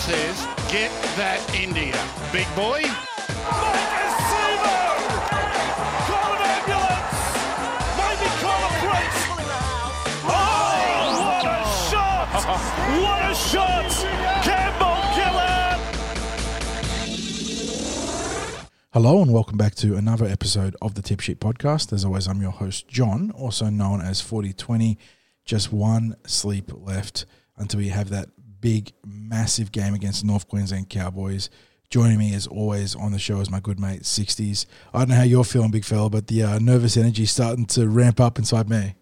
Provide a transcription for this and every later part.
says, get that India. Big boy. What a shot! What a shot! Campbell Gillard! Hello and welcome back to another episode of the Tip Sheet Podcast. As always, I'm your host, John, also known as 4020. Just one sleep left until we have that big, massive game against North Queensland Cowboys. Joining me as always on the show is my good mate, 60s. I don't know how you're feeling, big fella, but the uh, nervous energy is starting to ramp up inside me.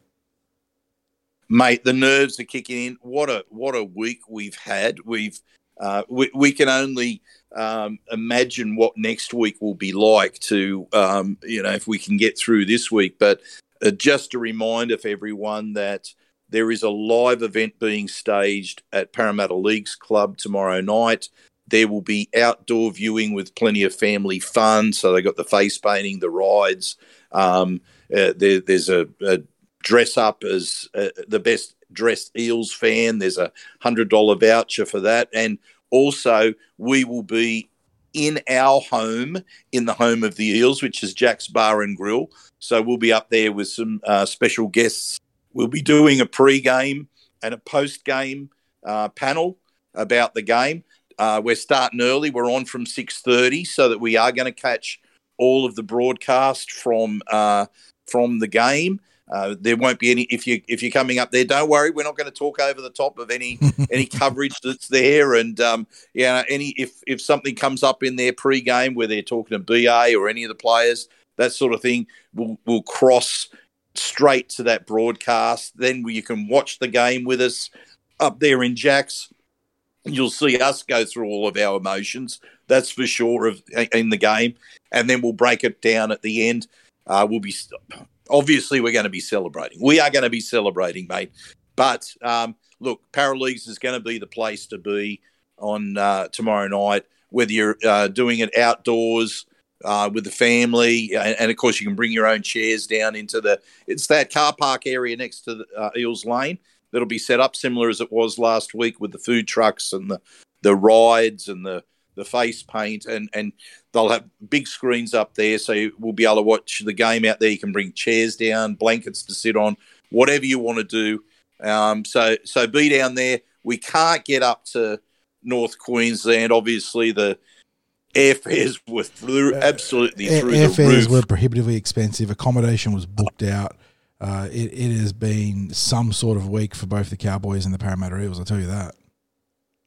mate. The nerves are kicking in. What a what a week we've had. We've uh, we, we can only um, imagine what next week will be like. To um, you know, if we can get through this week. But uh, just a reminder for everyone that there is a live event being staged at Parramatta Leagues Club tomorrow night. There will be outdoor viewing with plenty of family fun. So they got the face painting, the rides. Um, uh, there, there's a, a dress up as uh, the best dressed Eels fan. There's a hundred dollar voucher for that, and also we will be in our home, in the home of the Eels, which is Jack's Bar and Grill. So we'll be up there with some uh, special guests. We'll be doing a pre-game and a post-game uh, panel about the game. Uh, we're starting early. We're on from six thirty, so that we are going to catch all of the broadcast from uh, from the game. Uh, there won't be any if you if you're coming up there. Don't worry, we're not going to talk over the top of any any coverage that's there. And um, yeah, any if if something comes up in their pre-game where they're talking to BA or any of the players, that sort of thing, will will cross straight to that broadcast. Then you can watch the game with us up there in Jacks. You'll see us go through all of our emotions. That's for sure of in the game, and then we'll break it down at the end. Uh, we'll be obviously we're going to be celebrating. We are going to be celebrating, mate. But um, look, Parra Leagues is going to be the place to be on uh, tomorrow night. Whether you're uh, doing it outdoors uh, with the family, and, and, of course you can bring your own chairs down into the. It's that car park area next to the, uh, Eels Lane that'll be set up similar as it was last week with the food trucks and the the rides and the the face paint. And and they'll have big screens up there so we'll be able to watch the game out there. You can bring chairs down blankets to sit on whatever you want to do. Um, so so be down there. We can't get up to north queensland obviously the airfares were through absolutely Air, through airfares the roof were prohibitively expensive. Accommodation was booked out. Uh, it, it has been some sort of week for both the Cowboys and the Parramatta Eels. I'll tell you that.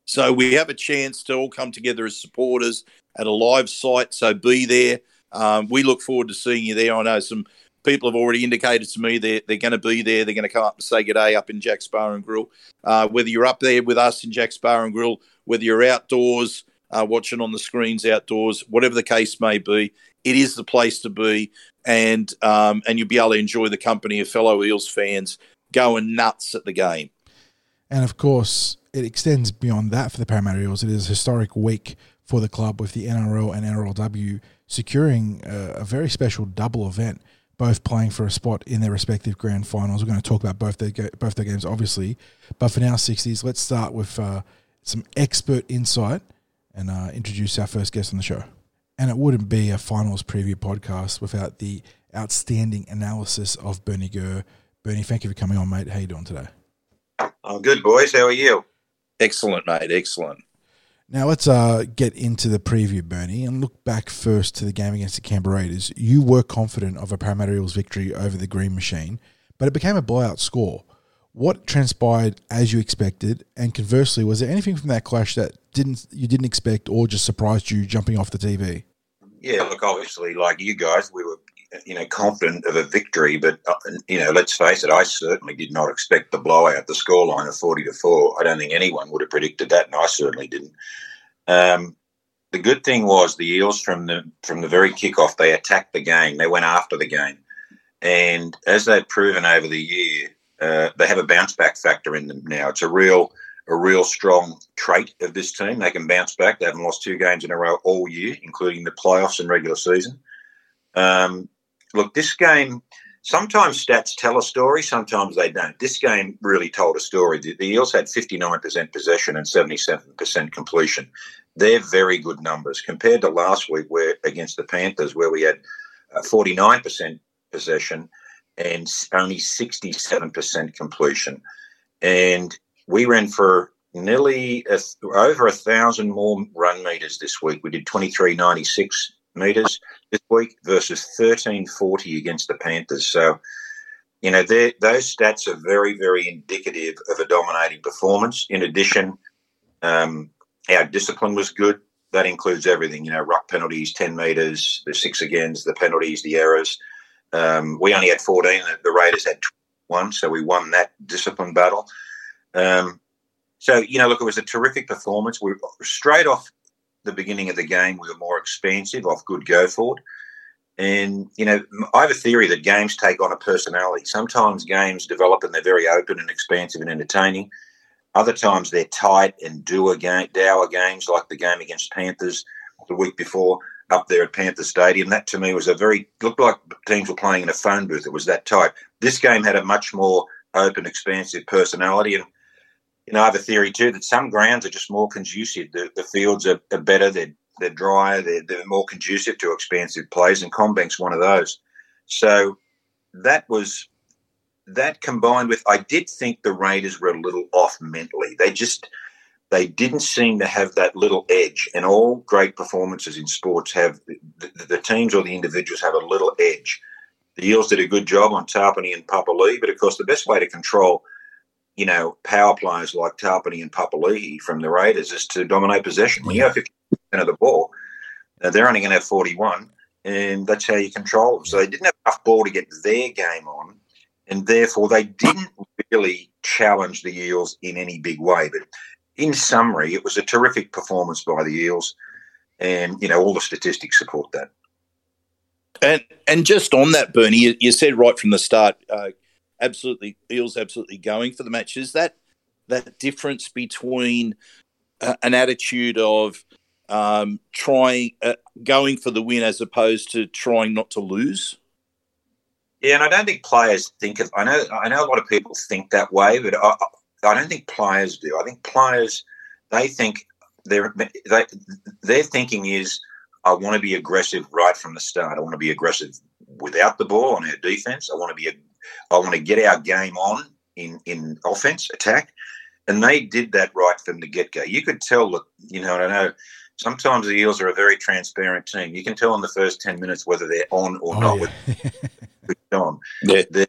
So we have a chance to all come together as supporters at a live site. So be there. Um, we look forward to seeing you there. I know some people have already indicated to me they're, they're going to be there. They're going to come up and say good day up in Jack's Bar and Grill. Uh, whether you're up there with us in Jack's Bar and Grill, whether you're outdoors uh, watching on the screens outdoors, whatever the case may be, it is the place to be. And um, and you'll be able to enjoy the company of fellow Eels fans going nuts at the game. And of course, it extends beyond that for the Parramatta Eels. It is a historic week for the club with the NRL and NRLW securing a, a very special double event, both playing for a spot in their respective grand finals. We're going to talk about both their both their games, obviously, but for now, sixties. Let's start with uh, some expert insight and uh, introduce our first guest on the show. And it wouldn't be a finals preview podcast without the outstanding analysis of Bernie Gurr. Bernie, thank you for coming on, mate. How you doing today? I'm good, boys. How are you? Excellent, mate. Excellent. Now let's uh, get into the preview, Bernie, and look back first to the game against the Canberra Raiders. You were confident of a Parramatta Eels victory over the Green Machine, but it became a blowout score. What transpired as you expected, and conversely, was there anything from that clash that didn't you didn't expect or just surprised you jumping off the TV? Yeah, look, obviously, like you guys, we were, you know, confident of a victory, but uh, you know, let's face it, I certainly did not expect the blowout, the scoreline of forty to four. I don't think anyone would have predicted that, and I certainly didn't. Um, the good thing was the Eels from the from the very kickoff, they attacked the game, they went after the game, and as they've proven over the year, uh, they have a bounce back factor in them now. It's a real a real strong trait of this team. They can bounce back. They haven't lost two games in a row all year, including the playoffs and regular season. Um, look, this game, sometimes stats tell a story, sometimes they don't. This game really told a story. The, the Eels had 59% possession and 77% completion. They're very good numbers compared to last week, where against the Panthers, where we had uh, 49% possession and only 67% completion. And we ran for nearly a, over a thousand more run meters this week. We did 2396 meters this week versus 1340 against the Panthers. So, you know, those stats are very, very indicative of a dominating performance. In addition, um, our discipline was good. That includes everything, you know, ruck penalties, 10 metres, the six agains, the penalties, the errors. Um, we only had 14, the Raiders had 21, so we won that discipline battle. Um, so, you know, look, it was a terrific performance. We straight off the beginning of the game, we were more expansive off good go forward. And, you know, I have a theory that games take on a personality. Sometimes games develop and they're very open and expansive and entertaining. Other times they're tight and dour, game, dour games like the game against Panthers the week before up there at Panther Stadium. That to me was a very, looked like teams were playing in a phone booth. It was that tight. This game had a much more open, expansive personality. And, you know, I have a theory too that some grounds are just more conducive. The, the fields are, are better, they're, they're drier, they're, they're more conducive to expansive plays, and CommBank's one of those. So that was that combined with I did think the Raiders were a little off mentally. They just they didn't seem to have that little edge. And all great performances in sports have the, the teams or the individuals have a little edge. The Eels did a good job on Tapine and Papali'i, but of course the best way to control, you know, power players like Tapine and Papali'i from the Raiders is to dominate possession. When you have 50% of the ball, they're only going to have 41, and that's how you control them. So they didn't have enough ball to get their game on and therefore they didn't really challenge the Eels in any big way. But in summary, it was a terrific performance by the Eels, and you know all the statistics support that. And and just on that, Bernie, you, you said right from the start, uh, absolutely Eels absolutely going for the match. Is that that difference between uh, an attitude of um, trying uh, going for the win as opposed to trying not to lose? Yeah, and I don't think players think of. I know. I know a lot of people think that way, but I, I don't think players do. I think players they think their they, their thinking is, I want to be aggressive right from the start. I want to be aggressive without the ball on our defense. I want to be. A, I want to get our game on in in offense attack, and they did that right from the get go. You could tell that. You know, I don't know sometimes the Eels are a very transparent team. You can tell in the first 10 minutes whether they're on or oh, not. Yeah. With, on. They're, they're,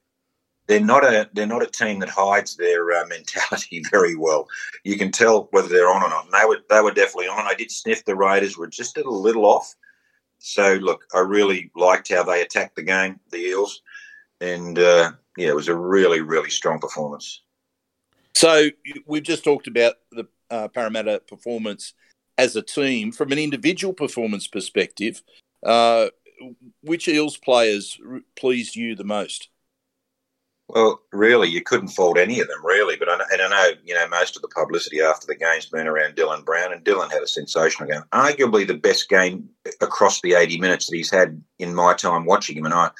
they're, not a they're not a team that hides their uh, mentality very well. You can tell whether they're on or not. And they were they were definitely on. I did sniff the Raiders were just a little off. So look, I really liked how they attacked the game, the Eels, and uh, yeah, it was a really really strong performance. So we've just talked about the uh, Parramatta performance as a team, from an individual performance perspective, uh, which Eels players pleased you the most? Well, really, you couldn't fault any of them, really. But I, and I know, you know, most of the publicity after the game's been around Dylan Brown, and Dylan had a sensational game. Arguably the best game across the 80 minutes that he's had in my time watching him. And I,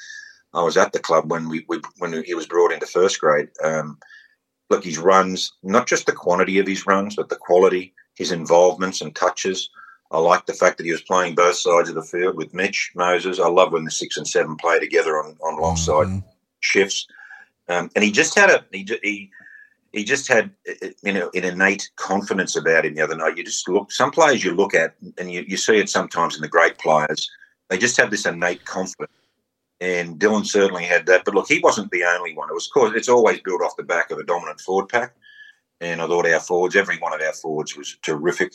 I was at the club when we, we when he was brought into first grade. Um, look, his runs, not just the quantity of his runs, but the quality his involvements and touches. I like the fact that he was playing both sides of the field with Mitch Moses. I love when the six and seven play together on on long side mm-hmm. shifts. Um, and he just had a he, he he just had you know an innate confidence about him the other night. You just look some players you look at and you, you see it sometimes in the great players. They just have this innate confidence. And Dylan certainly had that. But look, he wasn't the only one. It was, course, it's always built off the back of a dominant forward pack and I thought our forwards, every one of our forwards was terrific.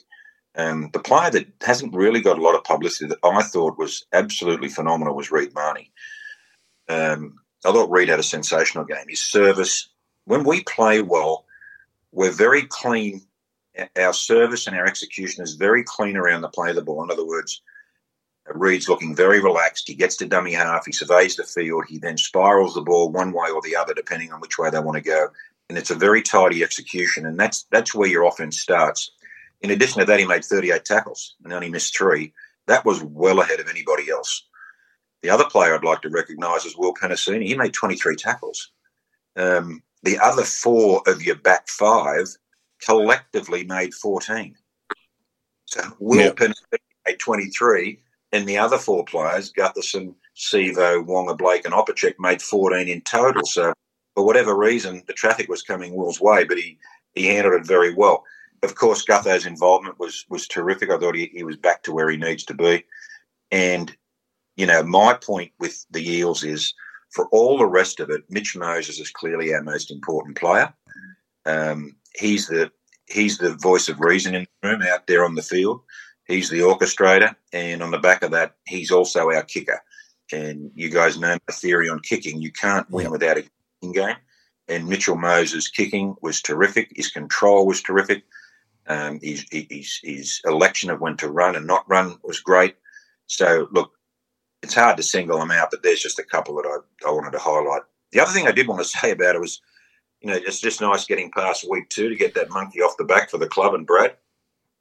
Um, the player that hasn't really got a lot of publicity that I thought was absolutely phenomenal was Reed Mahoney. Um, I thought Reed had a sensational game. His service, when we play well, we're very clean. Our service and our execution is very clean around the play of the ball. In other words, Reed's looking very relaxed. He gets to dummy half. He surveys the field. He then spirals the ball one way or the other, depending on which way they want to go and it's a very tidy execution, and that's that's where your offense starts. In addition to that, he made 38 tackles and only missed three. That was well ahead of anybody else. The other player I'd like to recognise is Will Penisini. He made 23 tackles. Um, the other four of your back five collectively made 14. So Will yep. Penisini made 23, and the other four players, Gutherson, Sivo, Waqa, Blake, and Opacic, made 14 in total. So for whatever reason, the traffic was coming Will's way, but he, he handled it very well. Of course, Gutho's involvement was was terrific. I thought he, he was back to where he needs to be. And, you know, my point with the Eels is for all the rest of it, Mitch Moses is clearly our most important player. Um, he's the he's the voice of reason in the room out there on the field. He's the orchestrator, and on the back of that, he's also our kicker. And you guys know my theory on kicking. You can't win without a kicking game. And Mitchell Moses' kicking was terrific. His control was terrific. Um, his, his, his election of when to run and not run was great. So, look, it's hard to single them out, but there's just a couple that I, I wanted to highlight. The other thing I did want to say about it was, you know, it's just nice getting past week two to get that monkey off the back for the club and Brad.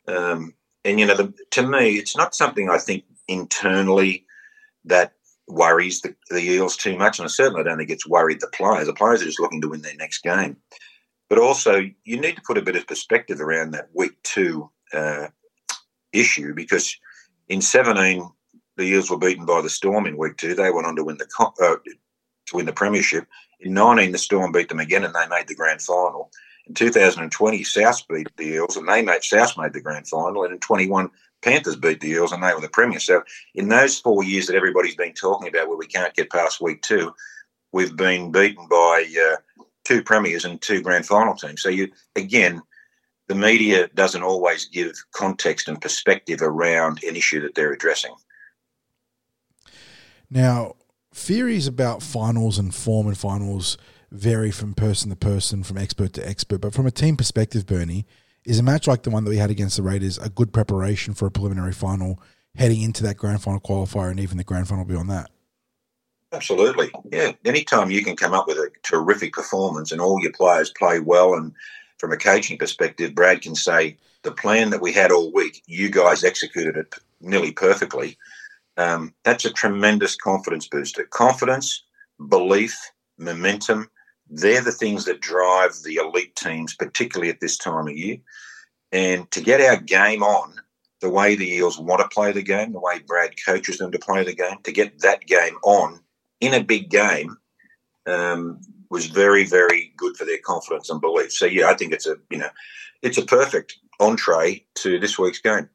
Um, and, you know, the, to me, it's not something I think internally that worries the, the Eels too much. And I certainly don't think it's worried the players. The players are just looking to win their next game. But also, you need to put a bit of perspective around that week two uh, issue because in 17, the Eels were beaten by the Storm in week two. They went on to win the uh, to win the premiership. In 19, the Storm beat them again, and they made the grand final. In 2020, South beat the Eels, and they made South made the grand final. And in 21, Panthers beat the Eels, and they were the premier. So in those four years that everybody's been talking about, where we can't get past week two, we've been beaten by uh, two premiers and two grand final teams. So you again, the media doesn't always give context and perspective around an issue that they're addressing. Now, theories about finals and form and finals vary from person to person, from expert to expert. But from a team perspective, Bernie, is a match like the one that we had against the Raiders a good preparation for a preliminary final heading into that grand final qualifier and even the grand final beyond that? Absolutely. Yeah. Anytime you can come up with a terrific performance and all your players play well, and from a coaching perspective, Brad can say, the plan that we had all week, you guys executed it nearly perfectly. Um, that's a tremendous confidence booster. Confidence, belief, momentum, they're the things that drive the elite teams, particularly at this time of year. And to get our game on the way the Eels want to play the game, the way Brad coaches them to play the game, to get that game on in a big game um, was very, very good for their confidence and belief. So yeah, I think it's a you know, it's a perfect entree to this week's game.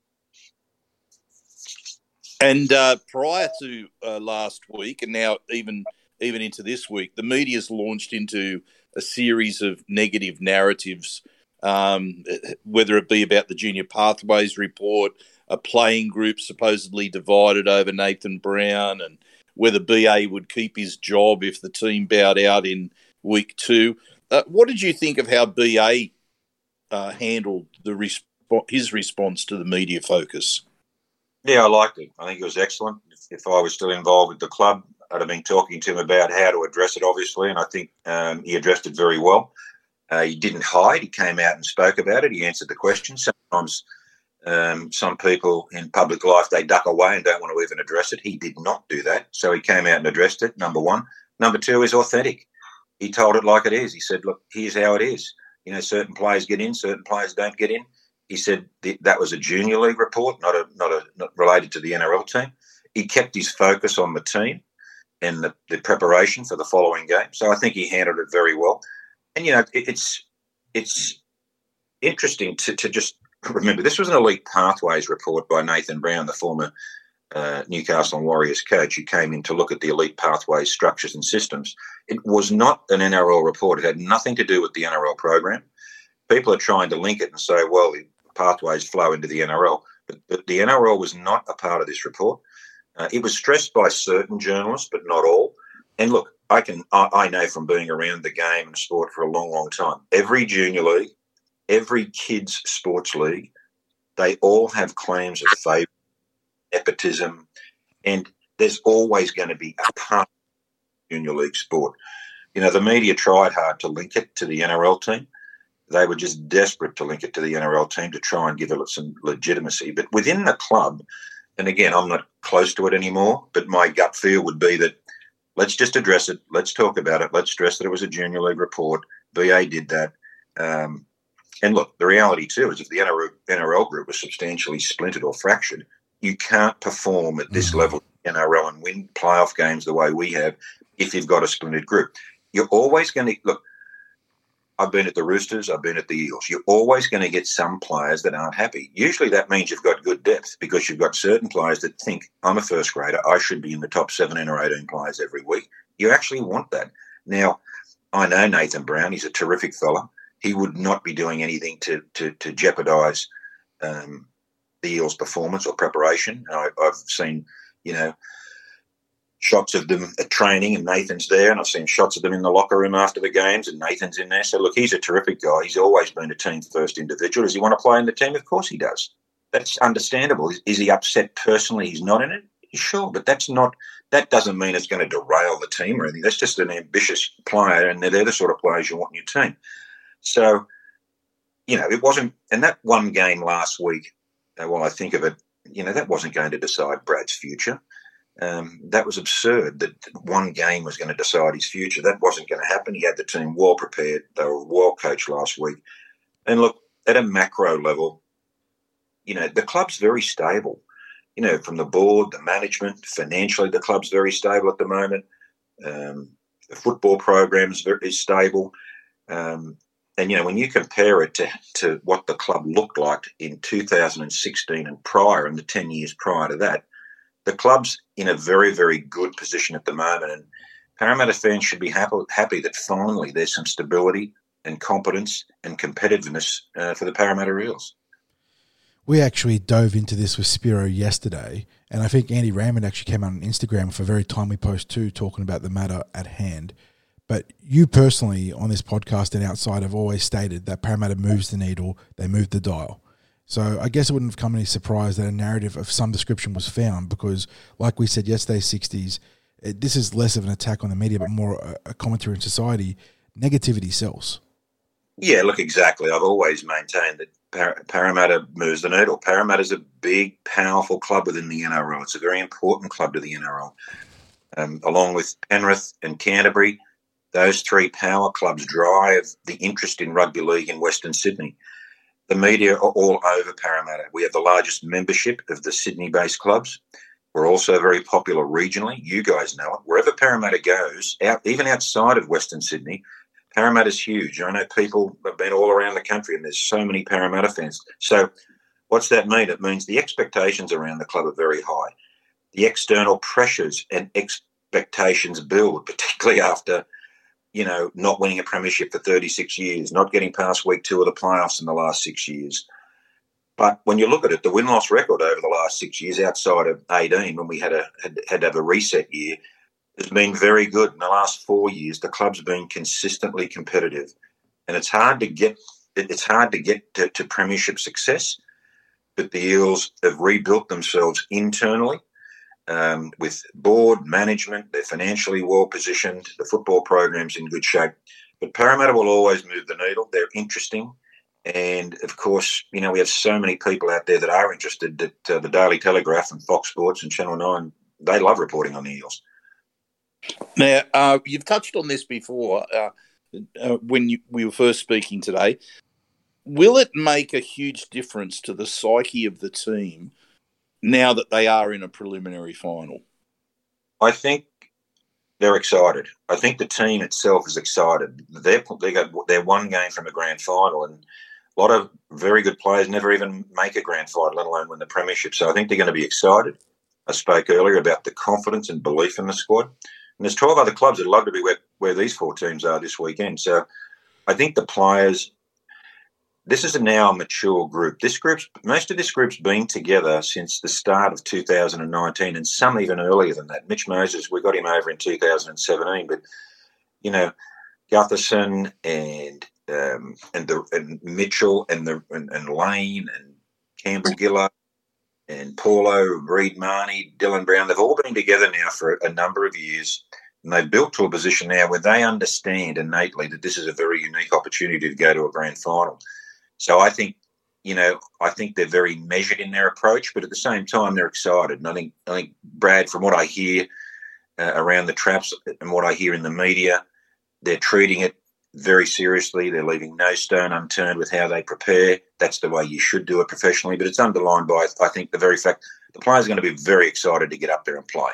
And uh, prior to uh, last week, and now even even into this week, the media's launched into a series of negative narratives, um, whether it be about the Junior Pathways report, a playing group supposedly divided over Nathan Brown, and whether BA would keep his job if the team bowed out in week two. Uh, what did you think of how BA uh, handled the resp- his response to the media focus? Yeah, I liked it. I think it was excellent. If, if I was still involved with the club, I'd have been talking to him about how to address it, obviously, and I think um, he addressed it very well. Uh, he didn't hide. He came out and spoke about it. He answered the questions. Sometimes um, some people in public life they duck away and don't want to even address it. He did not do that, so he came out and addressed it. Number one. Number two is authentic. He told it like it is. He said, "Look, here's how it is. You know, certain players get in, certain players don't get in." He said that was a junior league report, not a not a not related to the NRL team. He kept his focus on the team and the, the preparation for the following game. So I think he handled it very well. And you know, it, it's it's interesting to, to just remember this was an elite pathways report by Nathan Brown, the former uh, Newcastle Warriors coach, who came in to look at the elite pathways structures and systems. It was not an NRL report. It had nothing to do with the NRL program. People are trying to link it and say, well, pathways flow into the NRL, but, but the NRL was not a part of this report. Uh, it was stressed by certain journalists, but not all. And look, I can I, I know from being around the game and sport for a long, long time. Every junior league every kids sports league, they all have claims of favour, nepotism, and there's always going to be a part junior league sport. You know, the media tried hard to link it to the NRL team. They were just desperate to link it to the NRL team to try and give it some legitimacy. But within the club, and again, I'm not close to it anymore. But my gut feel would be that let's just address it. Let's talk about it. Let's stress that it was a junior league report. BA did that. Um, and look, the reality too is if the NRL group was substantially splintered or fractured, you can't perform at this mm-hmm. level in NRL and win playoff games the way we have if you've got a splintered group. You're always going to look. I've been at the Roosters, I've been at the Eels. You're always going to get some players that aren't happy. Usually that means you've got good depth because you've got certain players that think, I'm a first grader, I should be in the top 17 or 18 players every week. You actually want that. Now, I know Nathan Brown, he's a terrific fella. He would not be doing anything to, to, to jeopardise um, the Eels' performance or preparation. I, I've seen, you know, shots of them at training and Nathan's there, and I've seen shots of them in the locker room after the games and Nathan's in there. So look, he's a terrific guy. He's always been a team first individual. Does he want to play in the team? Of course he does. That's understandable. Is, is he upset personally? He's not in it. Sure, but that's not. That doesn't mean it's going to derail the team or anything. That's just an ambitious player, and they're the sort of players you want in your team. So, you know, it wasn't. And that one game last week, while I think of it, you know, that wasn't going to decide Brad's future. Um, that was absurd that one game was going to decide his future. That wasn't going to happen. He had the team well prepared. They were well coached last week. And look, at a macro level, you know, the club's very stable. You know, from the board, the management, financially, the club's very stable at the moment. Um, the football program is, very, is stable. Um, and, you know, when you compare it to, to what the club looked like in 2016 and prior, and the 10 years prior to that, the club's in a very, very good position at the moment. And Parramatta fans should be happy, happy that finally there's some stability and competence and competitiveness uh, for the Parramatta Eels. We actually dove into this with Spiro yesterday, and I think Andy Raymond actually came out on Instagram for a very timely post too, talking about the matter at hand. But you personally, on this podcast and outside, have always stated that Parramatta moves the needle, they move the dial. So I guess it wouldn't have come any surprise that a narrative of some description was found because, like we said yesterday, 60s, it, this is less of an attack on the media, but more a, a commentary on society. Negativity sells. Yeah, look, exactly. I've always maintained that Par- Parramatta moves the needle. Parramatta is a big, powerful club within the NRL. It's a very important club to the NRL. Um, along with Penrith and Canterbury, those three power clubs drive the interest in rugby league in Western Sydney. The media are all over Parramatta. We have the largest membership of the Sydney based clubs. We're also very popular regionally. You guys know it. Wherever Parramatta goes, out, even outside of Western Sydney, Parramatta's huge. I know people have been all around the country and there's so many Parramatta fans. So, what's that mean? It means the expectations around the club are very high. The external pressures and expectations build, particularly after you know, not winning a premiership for 36 years, not getting past week two of the playoffs in the last six years. But when you look at it, the win loss record over the last six years, outside of 18, when we had a had, had to have a reset year, has been very good. In the last four years, the club's been consistently competitive, and it's hard to get it's hard to get to, to premiership success. But the Eels have rebuilt themselves internally um, with board management. They're financially well positioned. The football program's in good shape. But Parramatta will always move the needle. They're interesting. And of course, you know, we have so many people out there that are interested that uh, the Daily Telegraph and Fox Sports and Channel 9, they love reporting on the Eels. Now, uh, you've touched on this before uh, uh when you, we were first speaking today. Will it make a huge difference to the psyche of the team now that they are in a preliminary final? I think they're excited. I think the team itself is excited. They're they got they're one game from a grand final, and a lot of very good players never even make a grand final, let alone win the premiership. So I think they're going to be excited. I spoke earlier about the confidence and belief in the squad, and there's 12 other clubs that'd love to be where, where these four teams are this weekend. So I think the players this is a now mature group. This group's most of this group's been together since the start of 2019, and some even earlier than that. Mitch Moses, we got him over in 2017, but you know, Gutherson and um, and the and Mitchell and the and, and Lane and Campbell Gillard and Paulo, Reed Mahoney, Dylan Brown, they've all been together now for a number of years. And they've built to a position now where they understand innately that this is a very unique opportunity to go to a grand final. So I think you know, I think they're very measured in their approach, but at the same time, they're excited. And I think, I think Brad, from what I hear uh, around the traps and what I hear in the media, they're treating it very seriously. They're leaving no stone unturned with how they prepare. That's the way you should do it professionally. But it's underlined by, I think, the very fact the players are going to be very excited to get up there and play.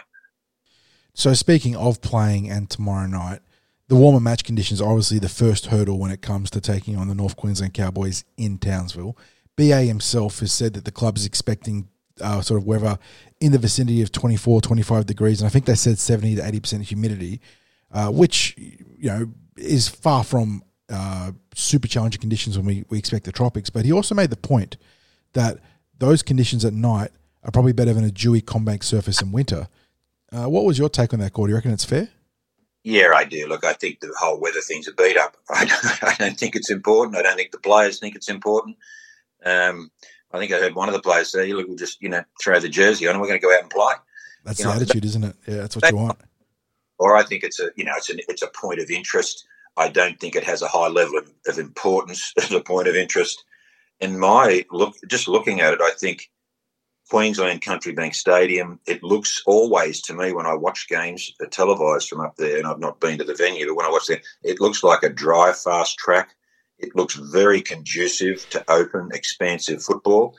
So, speaking of playing and tomorrow night, the warmer match conditions are obviously the first hurdle when it comes to taking on the North Queensland Cowboys in Townsville. BA himself has said that the club is expecting uh, sort of weather in the vicinity of 24, 25 degrees, and I think they said 70 to 80% humidity, uh, which, you know, is far from uh, super challenging conditions when we, we expect the tropics. But he also made the point that those conditions at night are probably better than a dewy CommBank surface in winter. Uh, what was your take on that, Gord? Do you reckon it's fair? Yeah, I do. Look, I think the whole weather thing's a beat up. I don't, I don't think it's important. I don't think the players think it's important. Um, I think I heard one of the players say, "Look, we'll just you know throw the jersey on and we're going to go out and play." That's you the know, attitude, isn't it? Yeah, that's what that, you want. Or I think it's a you know it's a it's a point of interest. I don't think it has a high level of, of importance as a point of interest. In my look, just looking at it, I think Queensland Country Bank Stadium. It looks always to me when I watch games televised from up there, and I've not been to the venue, but when I watch it, it looks like a dry, fast track. It looks very conducive to open, expansive football,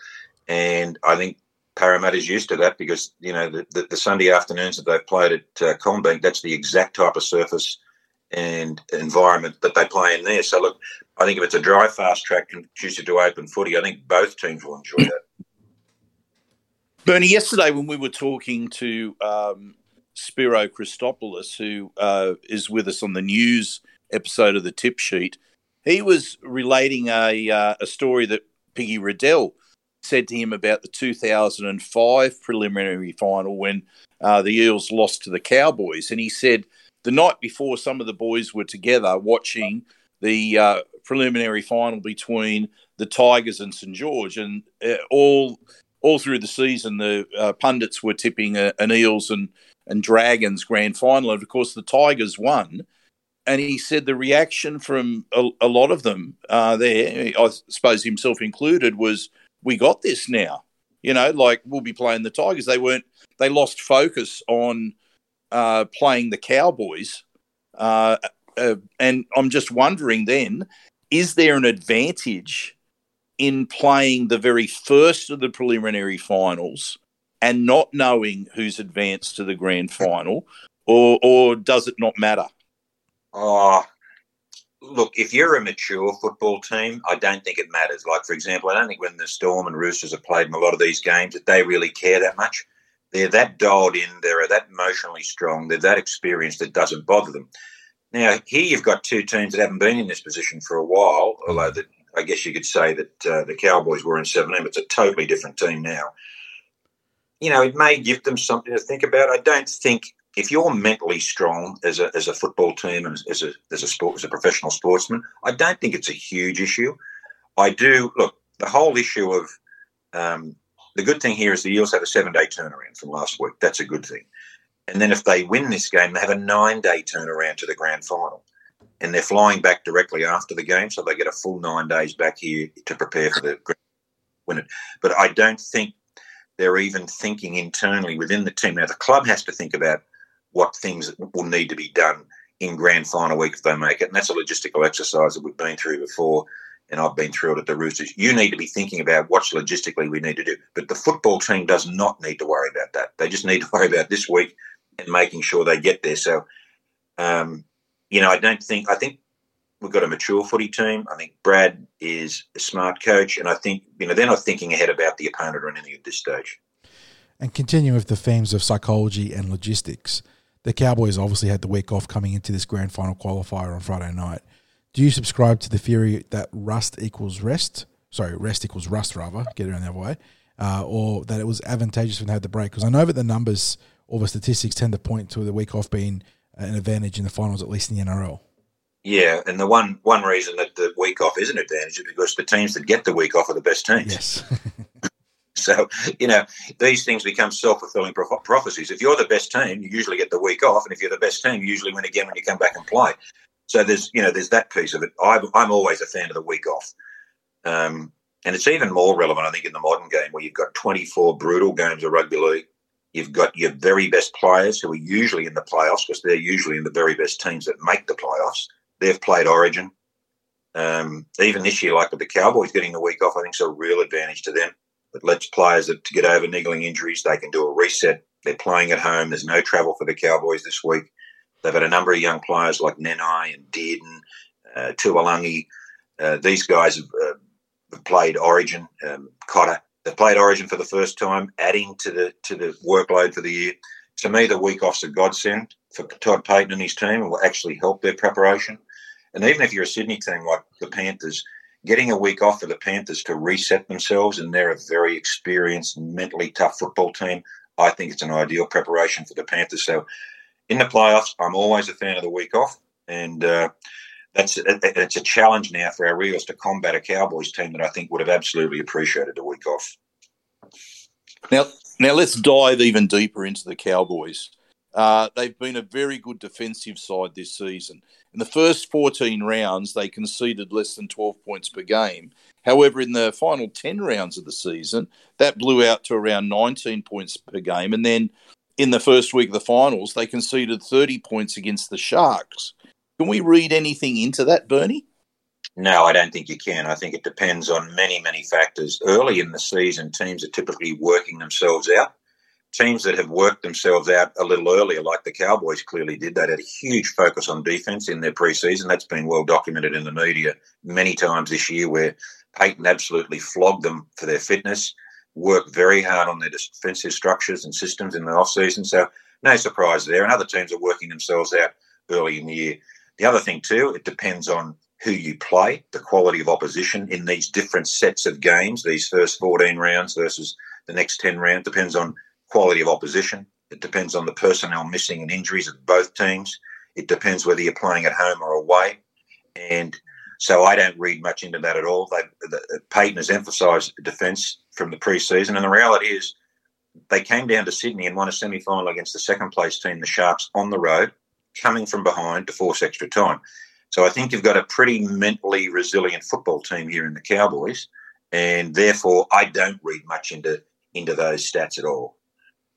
and I think Parramatta's used to that because you know the, the, the Sunday afternoons that they've played at uh, CommBank, that's the exact type of surface and environment that they play in there. So look, I think if it's a dry, fast track conducive to open footy, I think both teams will enjoy that. Bernie, yesterday when we were talking to um, Spiro Christopoulos, who uh, is with us on the news episode of the Tip Sheet, he was relating a uh, a story that Piggy Riddell said to him about the 2005 preliminary final when uh, the Eels lost to the Cowboys, and he said the night before some of the boys were together watching the uh, preliminary final between the Tigers and St George, and uh, all all through the season, the uh, pundits were tipping a, an Eels and, and Dragons grand final. And of course, the Tigers won. And he said the reaction from a, a lot of them uh, there, I suppose himself included, was, We got this now. You know, like we'll be playing the Tigers. They weren't, they lost focus on uh, playing the Cowboys. Uh, uh, and I'm just wondering then, is there an advantage in playing the very first of the preliminary finals and not knowing who's advanced to the grand final, or or does it not matter? Oh, look, if you're a mature football team, I don't think it matters. Like for example, I don't think when the Storm and Roosters have played in a lot of these games that they really care that much. They're that dialed in, they're that emotionally strong, they're that experienced that doesn't bother them. Now here you've got two teams that haven't been in this position for a while, although that I guess you could say that uh, the Cowboys were in 17. It's a totally different team now. You know, it may give them something to think about. I don't think if you're mentally strong as a, as a football team and as a, as a sport as a professional sportsman, I don't think it's a huge issue. I do look the whole issue of um, the good thing here is the Eels have a seven day turnaround from last week. That's a good thing. And then if they win this game, they have a nine day turnaround to the grand final and they're flying back directly after the game, so they get a full nine days back here to prepare for the win it. But I don't think they're even thinking internally within the team. Now the club has to think about what things will need to be done in grand final week if they make it, and that's a logistical exercise that we've been through before. And I've been through it at the Roosters. You need to be thinking about what logistically we need to do. But the football team does not need to worry about that. They just need to worry about this week and making sure they get there. So um, you know, I don't think I think we've got a mature footy team. I think Brad is a smart coach, and I think you know they're not thinking ahead about the opponent or anything at this stage. And continuing with the themes of psychology and logistics, the Cowboys obviously had the week off coming into this grand final qualifier on Friday night. Do you subscribe to the theory that rust equals rest? Sorry, rest equals rust, rather, get it around other way, uh, or that it was advantageous when they had the break? Because I know that the numbers or the statistics tend to point to the week off being an advantage in the finals, at least in the NRL. Yeah, and the one one reason that the week off is an advantage is because the teams that get the week off are the best teams. Yes. so you know these things become self fulfilling prophecies. If you're the best team, you usually get the week off, and if you're the best team, you usually win again when you come back and play. So there's you know there's that piece of it. I'm, I'm always a fan of the week off. Um, and it's even more relevant, I think, in the modern game where you've got 24 brutal games of rugby league. You've got your very best players who are usually in the playoffs because they're usually in the very best teams that make the playoffs. They've played Origin. Um, even this year, like with the Cowboys getting the week off, I think it's a real advantage to them. It lets players that, to get over niggling injuries, they can do a reset. They're playing at home. There's no travel for the Cowboys this week. They've had a number of young players like Nanai and Dearden, uh, Tuolangi. Uh, these guys have, uh, played Origin. Um, Cotter, they've played Origin for the first time, adding to the to the workload for the year. To me, the week off's a godsend for Todd Payten and his team, and will actually help their preparation. And even if you're a Sydney team like the Panthers, getting a week off for the Panthers to reset themselves, and they're a very experienced, mentally tough football team. I think it's an ideal preparation for the Panthers. So, in the playoffs, I'm always a fan of the week off, and uh, that's it's a challenge now for our Eels to combat a Cowboys team that I think would have absolutely appreciated a week off. Now, now let's dive even deeper into the Cowboys. Uh, they've been a very good defensive side this season. In the first 14 rounds, they conceded less than 12 points per game. However, in the final 10 rounds of the season, that blew out to around 19 points per game. And then in the first week of the finals, they conceded 30 points against the Sharks. Can we read anything into that, Bernie? No, I don't think you can. I think it depends on many, many factors. Early in the season, teams are typically working themselves out teams that have worked themselves out a little earlier, like the Cowboys clearly did, they had a huge focus on defense in their preseason. That's been well documented in the media many times this year, where Payten absolutely flogged them for their fitness, worked very hard on their defensive structures and systems in the off-season. So no surprise there. And other teams are working themselves out early in the year. The other thing too, it depends on who you play, the quality of opposition in these different sets of games, these first 14 rounds versus the next 10 rounds, depends on quality of opposition. It depends on the personnel missing and injuries of both teams. It depends whether you're playing at home or away. And so I don't read much into that at all. They, the, Payten has emphasised defence from the pre-season, and the reality is they came down to Sydney and won a semi-final against the second place team, the Sharks, on the road, coming from behind to force extra time. So I think you've got a pretty mentally resilient football team here in the Cowboys, and therefore I don't read much into into those stats at all.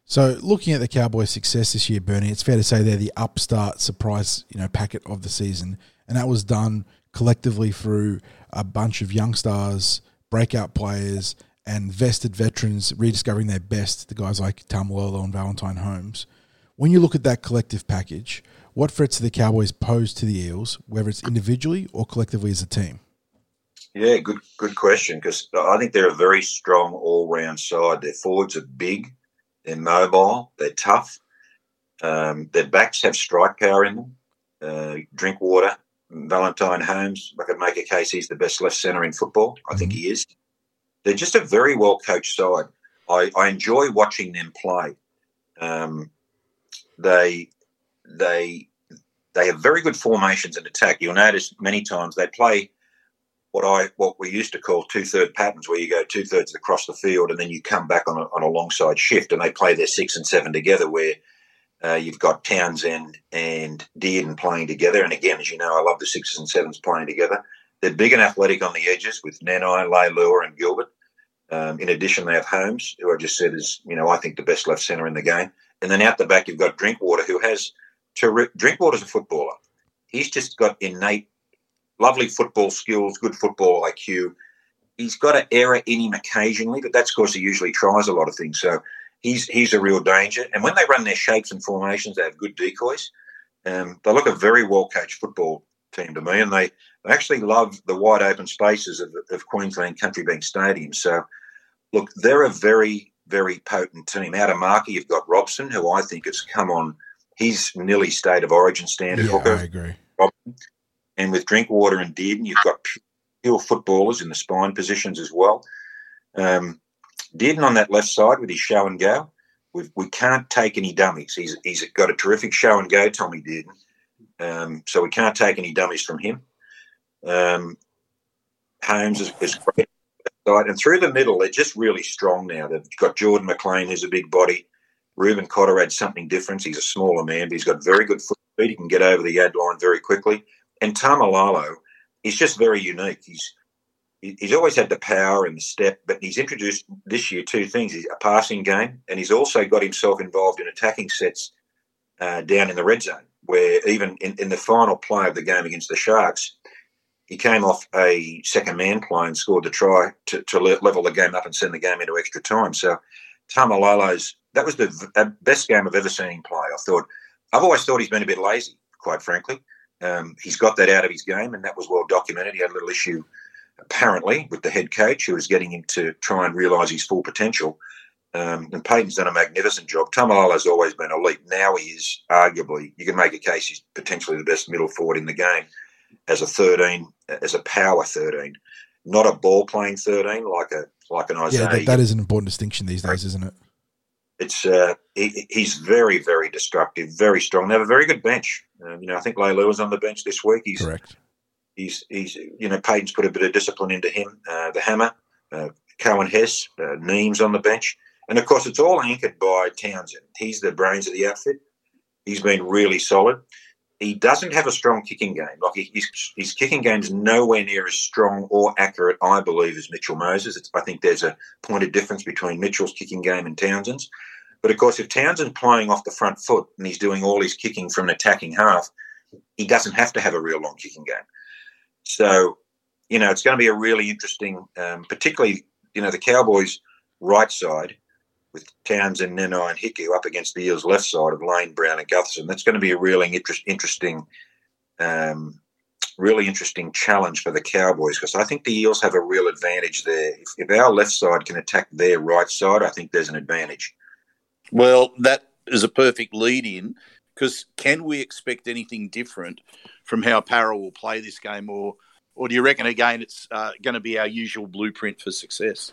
So, looking at the Cowboys' success this year, Bernie, it's fair to say they're the upstart surprise, you know, packet of the season, and that was done collectively through a bunch of young stars, breakout players, and vested veterans rediscovering their best. The guys like Taumalolo and Valentine Holmes. When you look at that collective package, what threats do the Cowboys pose to the Eels, whether it's individually or collectively as a team? Yeah, good good question because I think they're a very strong all round side. Their forwards are big they're mobile. They're tough. Um, their backs have strike power in them. Uh, Drinkwater, Valentine Holmes. I could make a case he's the best left centre in football. I think he is. They're just a very well coached side. I, I enjoy watching them play. Um, they they they have very good formations in attack. You'll notice many times they play what I what we used to call two third patterns, where you go two thirds across the field and then you come back on a, on a long side shift, and they play their six and seven together, where uh, you've got Townsend and Dearden playing together. And again, as you know, I love the sixes and sevens playing together. They're big and athletic on the edges with Nanai, Leilua, and Gilbert. Um, in addition, they have Holmes, who I just said is, you know, I think the best left centre in the game. And then out the back, you've got Drinkwater, who has terrific. Drinkwater's a footballer. He's just got innate lovely football skills, good football IQ. He's got an error in him occasionally, but that's because he usually tries a lot of things. So he's he's a real danger. And when they run their shapes and formations, they have good decoys. Um, they look a very well coached football team to me, and they, they actually love the wide open spaces of, of Queensland Country Bank Stadium. So, look, they're a very very potent team. Out of Markey, you've got Robson, who I think has come on. He's nearly state of origin standard yeah, hooker. I agree. And with Drinkwater and Dearden, you've got pure footballers in the spine positions as well. Um, Dearden on that left side with his show and go, we we can't take any dummies. He's he's got a terrific show and go, Tommy Dearden. Um, so we can't take any dummies from him. Um, Holmes is, is great. And through the middle, they're just really strong now. They've got Jordan McLean, who's a big body. Reuben Cotter adds something different. He's a smaller man, but he's got very good foot speed. He can get over the ad line very quickly. And Taumalolo is just very unique. He's he's always had the power and the step, but he's introduced this year two things: he's a passing game, and he's also got himself involved in attacking sets uh, down in the red zone. Where even in, in the final play of the game against the Sharks, he came off a second man play and scored the try to, to level the game up and send the game into extra time. So Taumalolo's that was the best game I've ever seen him play. I thought I've always thought he's been a bit lazy, quite frankly. Um, he's got that out of his game, and that was well documented. He had a little issue apparently with the head coach who was getting him to try and realise his full potential. Um, and Payten's done a magnificent job. Taumalolo's always been elite. Now he is arguably, you can make a case he's potentially the best middle forward in the game as a 13, as a power 13, not a ball playing 13 like a like an Isaiah. Yeah, that, that is an important distinction these days, isn't it? It's uh, he, he's very very destructive, very strong. They have a very good bench. Um, you know, I think Leilua was on the bench this week. He's correct. He's he's you know Payten's put a bit of discipline into him. Uh, the hammer, uh, Coen Hess, uh, Neames on the bench. And of course, it's all anchored by Townsend. He's the brains of the outfit. He's been really solid. He doesn't have a strong kicking game. Like his, his kicking game is nowhere near as strong or accurate, I believe, as Mitchell Moses. It's, I think there's a point of difference between Mitchell's kicking game and Townsend's. But of course, if Townsend's playing off the front foot and he's doing all his kicking from an attacking half, he doesn't have to have a real long kicking game. So, you know, it's going to be a really interesting, um, particularly, you know, the Cowboys' right side with Townsend, Nanai, and Hiku up against the Eels' left side of Lane, Brown, and Gutherson. That's going to be a really interest, interesting, um, really interesting challenge for the Cowboys because I think the Eels have a real advantage there. If, if our left side can attack their right side, I think there's an advantage. Well, that is a perfect lead in because can we expect anything different from how Parra will play this game, or or do you reckon again it's uh, going to be our usual blueprint for success?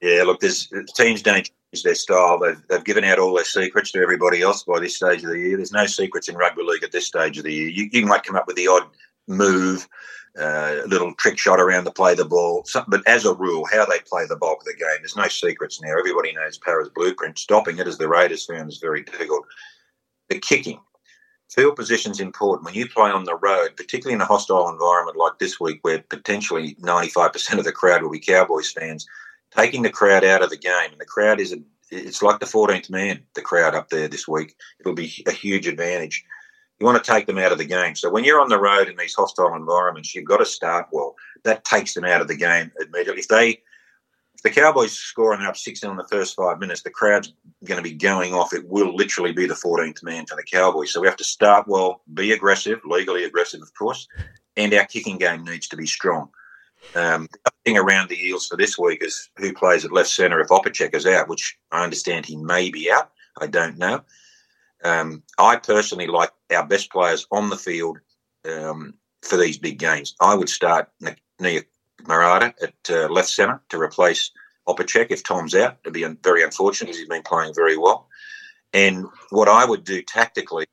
Yeah, look, there's teams don't their style. They've, they've given out all their secrets to everybody else by this stage of the year. There's no secrets in rugby league at this stage of the year. You, you might come up with the odd move, uh, a little trick shot around to play the ball. but as a rule, how they play the bulk of the game, there's no secrets now. Everybody knows Parra's blueprint. Stopping it, as the Raiders found, is very difficult. The kicking. Field position is important. When you play on the road, particularly in a hostile environment like this week, where potentially 95% of the crowd will be Cowboys fans, taking the crowd out of the game. And the crowd is a, it's like the 14th man, the crowd up there this week. It'll be a huge advantage. You want to take them out of the game. So when you're on the road in these hostile environments, you've got to start well. That takes them out of the game immediately. If they if the Cowboys score and they're up 16 in the first five minutes, the crowd's going to be going off. It will literally be the 14th man for the Cowboys. So we have to start well, be aggressive, legally aggressive, of course, and our kicking game needs to be strong. Um, the thing around the Eels for this week is who plays at left centre if Opacic is out, which I understand he may be out. I don't know. Um, I personally like our best players on the field um, for these big games. I would start Nia Marata at uh, left centre to replace Opacic if Tom's out. It'd be very unfortunate because he's been playing very well. And what I would do tactically,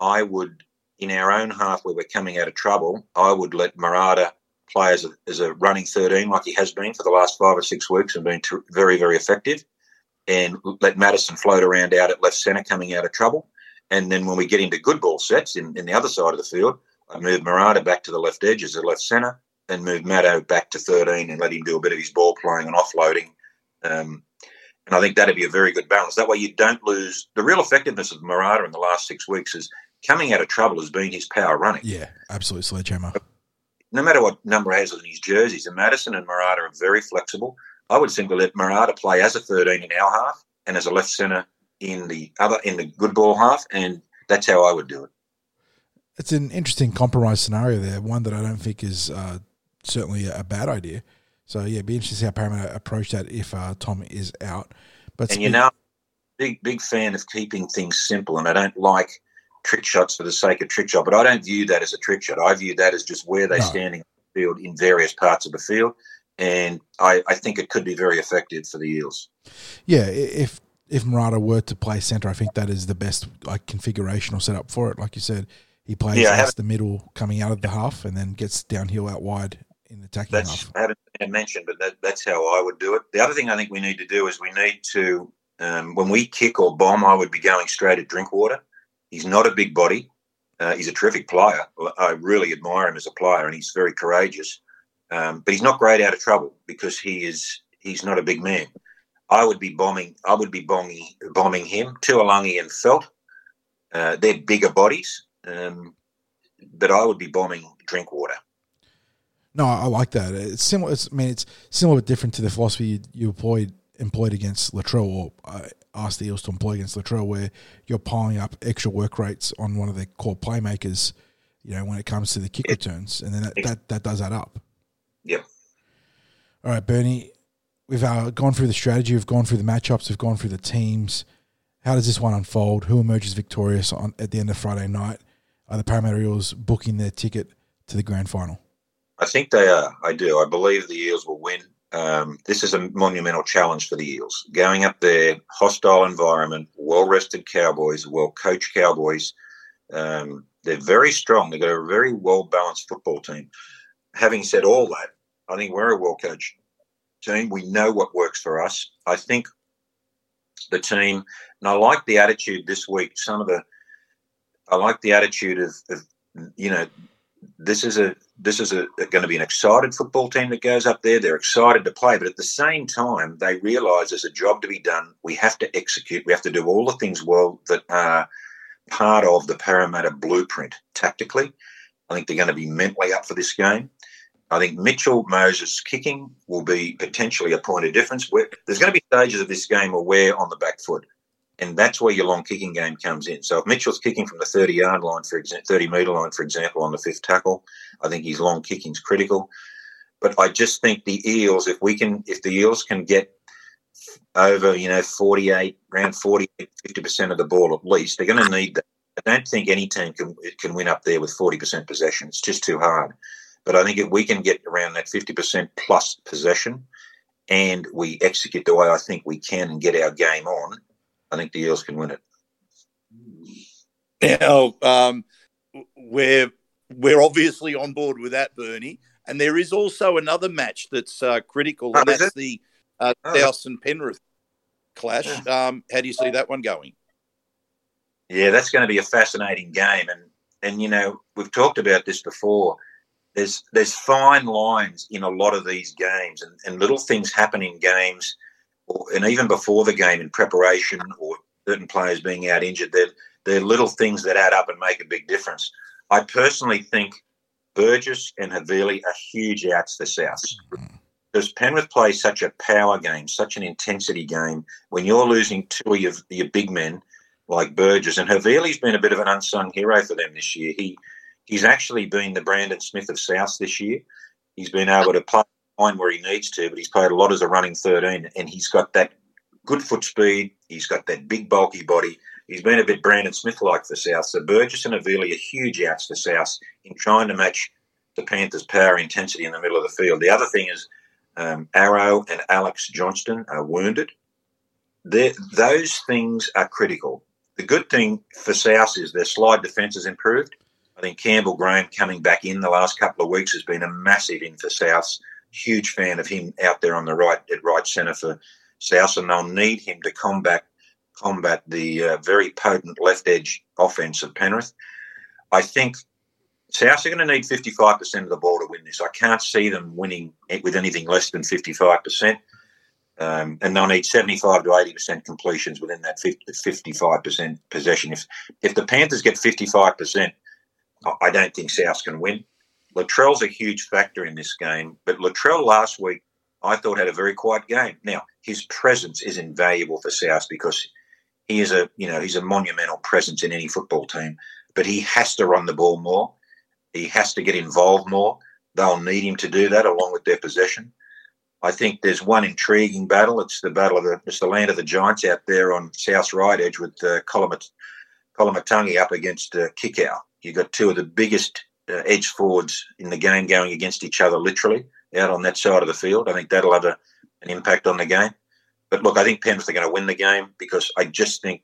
I would, in our own half where we're coming out of trouble, I would let Marata play as a, as a running 13 like he has been for the last five or six weeks and been very, very effective. And let Matterson float around out at left centre coming out of trouble. And then when we get into good ball sets in, in the other side of the field, I move Marata back to the left edge as a left centre and move Matto back to 13 and let him do a bit of his ball playing and offloading. Um, and I think that'd be a very good balance. That way you don't lose the real effectiveness of Marata in the last six weeks is coming out of trouble has been his power running. Yeah, absolutely sledgehammer no matter what number he has on his jerseys, and Matterson and Marata are very flexible. I would simply let Marata play as a 13 in our half and as a left centre in the other in the good ball half, and that's how I would do it. It's an interesting compromise scenario there, one that I don't think is uh, certainly a bad idea. So yeah, it'd be interesting to see how Parramatta approach that if uh, Tom is out. But and you know, big big fan of keeping things simple, and I don't like trick shots for the sake of trick shot. But I don't view that as a trick shot. I view that as just where they're no. standing on the field in various parts of the field. And I, I think it could be very effective for the Eels. Yeah, if if Marata were to play centre, I think that is the best like configuration or setup for it. Like you said, he plays yeah, the middle coming out of the half and then gets downhill out wide in the attacking that's, half. I haven't mentioned, but that, that's how I would do it. The other thing I think we need to do is we need to, um, when we kick or bomb, I would be going straight at Drinkwater. He's not a big body. Uh, he's a terrific player. I really admire him as a player, and he's very courageous. um, but he's not great out of trouble because he is he's not a big man. I would be bombing. I would be bombing bombing him. Taulagi and Feldt. Uh, they're bigger bodies, um, but I would be bombing Drinkwater. No, I like that. It's similar. It's, I mean, it's similar but different to the philosophy you, you employed employed against Latrell, or uh, asked the Eels to employ against Latrell, where you're piling up extra work rates on one of their core playmakers. You know, when it comes to the kick returns, and then that, that, that does add up. Yep. All right, Bernie, we've uh, gone through the strategy, we've gone through the matchups, we've gone through the teams. How does this one unfold? Who emerges victorious on at the end of Friday night? Are the Parramatta Eels booking their ticket to the grand final? I think they are. I do. I believe the Eels will win. Um, this is a monumental challenge for the Eels. Going up there, hostile environment, well rested Cowboys, well coached Cowboys. Um, they're very strong. They've got a very well balanced football team. Having said all that, I think we're a well coached team. We know what works for us. I think the team, and I like the attitude this week. Some of the, I like the attitude of, of you know, this is a this is going to be an excited football team that goes up there. They're excited to play, but at the same time, they realise there's a job to be done. We have to execute. We have to do all the things well that are part of the Parramatta blueprint tactically. I think they're going to be mentally up for this game. I think Mitchell Moses kicking will be potentially a point of difference. There's going to be stages of this game where we're on the back foot, and that's where your long kicking game comes in. So if Mitchell's kicking from the 30 yard line, for example, 30 metre line, for example, on the fifth tackle, I think his long kicking's critical. But I just think the Eels, if we can, if the Eels can get over, you know, 48, around 40, 50% of the ball at least, they're going to need that. I don't think any team can can win up there with 40% possession. It's just too hard. But I think if we can get around that 50% plus possession and we execute the way I think we can and get our game on, I think the Eels can win it. Now, um, we're, we're obviously on board with that, Bernie. And there is also another match that's uh, critical, and Oh, that's the uh, Oh. South and Penrith clash. Um, how do you see that one going? Yeah, that's going to be a fascinating game, and and you know we've talked about this before. There's there's fine lines in a lot of these games, and, and little things happen in games, and even before the game in preparation, or certain players being out injured. They're they're little things that add up and make a big difference. I personally think Burgess and Havili are huge outs for South. Because Penrith plays such a power game, such an intensity game. When you're losing two of your, your big men, like Burgess and Havili's been a bit of an unsung hero for them this year. He he's actually been the Brandon Smith of South this year. He's been able to play where he needs to, but he's played a lot as a running 13, and he's got that good foot speed. He's got that big bulky body. He's been a bit Brandon Smith like for South. So Burgess and Havili are huge outs for South in trying to match the Panthers' power intensity in the middle of the field. The other thing is um, Arrow and Alex Johnston are wounded. They're, those things are critical. The good thing for South is their slide defence has improved. I think Campbell Graham coming back in the last couple of weeks has been a massive in for South. Huge fan of him out there on the right at right centre for South, and they'll need him to combat combat the uh, very potent left edge offense of Penrith. I think South are going to need 55% of the ball to win this. I can't see them winning it with anything less than 55%. Um, and they'll need 75 to 80% completions within that 50, 55% possession. If, if the Panthers get 55%, I- I don't think South can win. Latrell's a huge factor in this game, but Latrell last week I thought had a very quiet game. Now his presence is invaluable for South because he is a you know he's a monumental presence in any football team. But he has to run the ball more. He has to get involved more. They'll need him to do that along with their possession. I think there's one intriguing battle. It's the battle of the it's the land of the giants out there on South's right edge with uh, Colomat- Koloamatangi up against uh, Kikau. You've got two of the biggest uh, edge forwards in the game going against each other, literally out on that side of the field. I think that'll have a, an impact on the game. But look, I think Penrith are going to win the game because I just think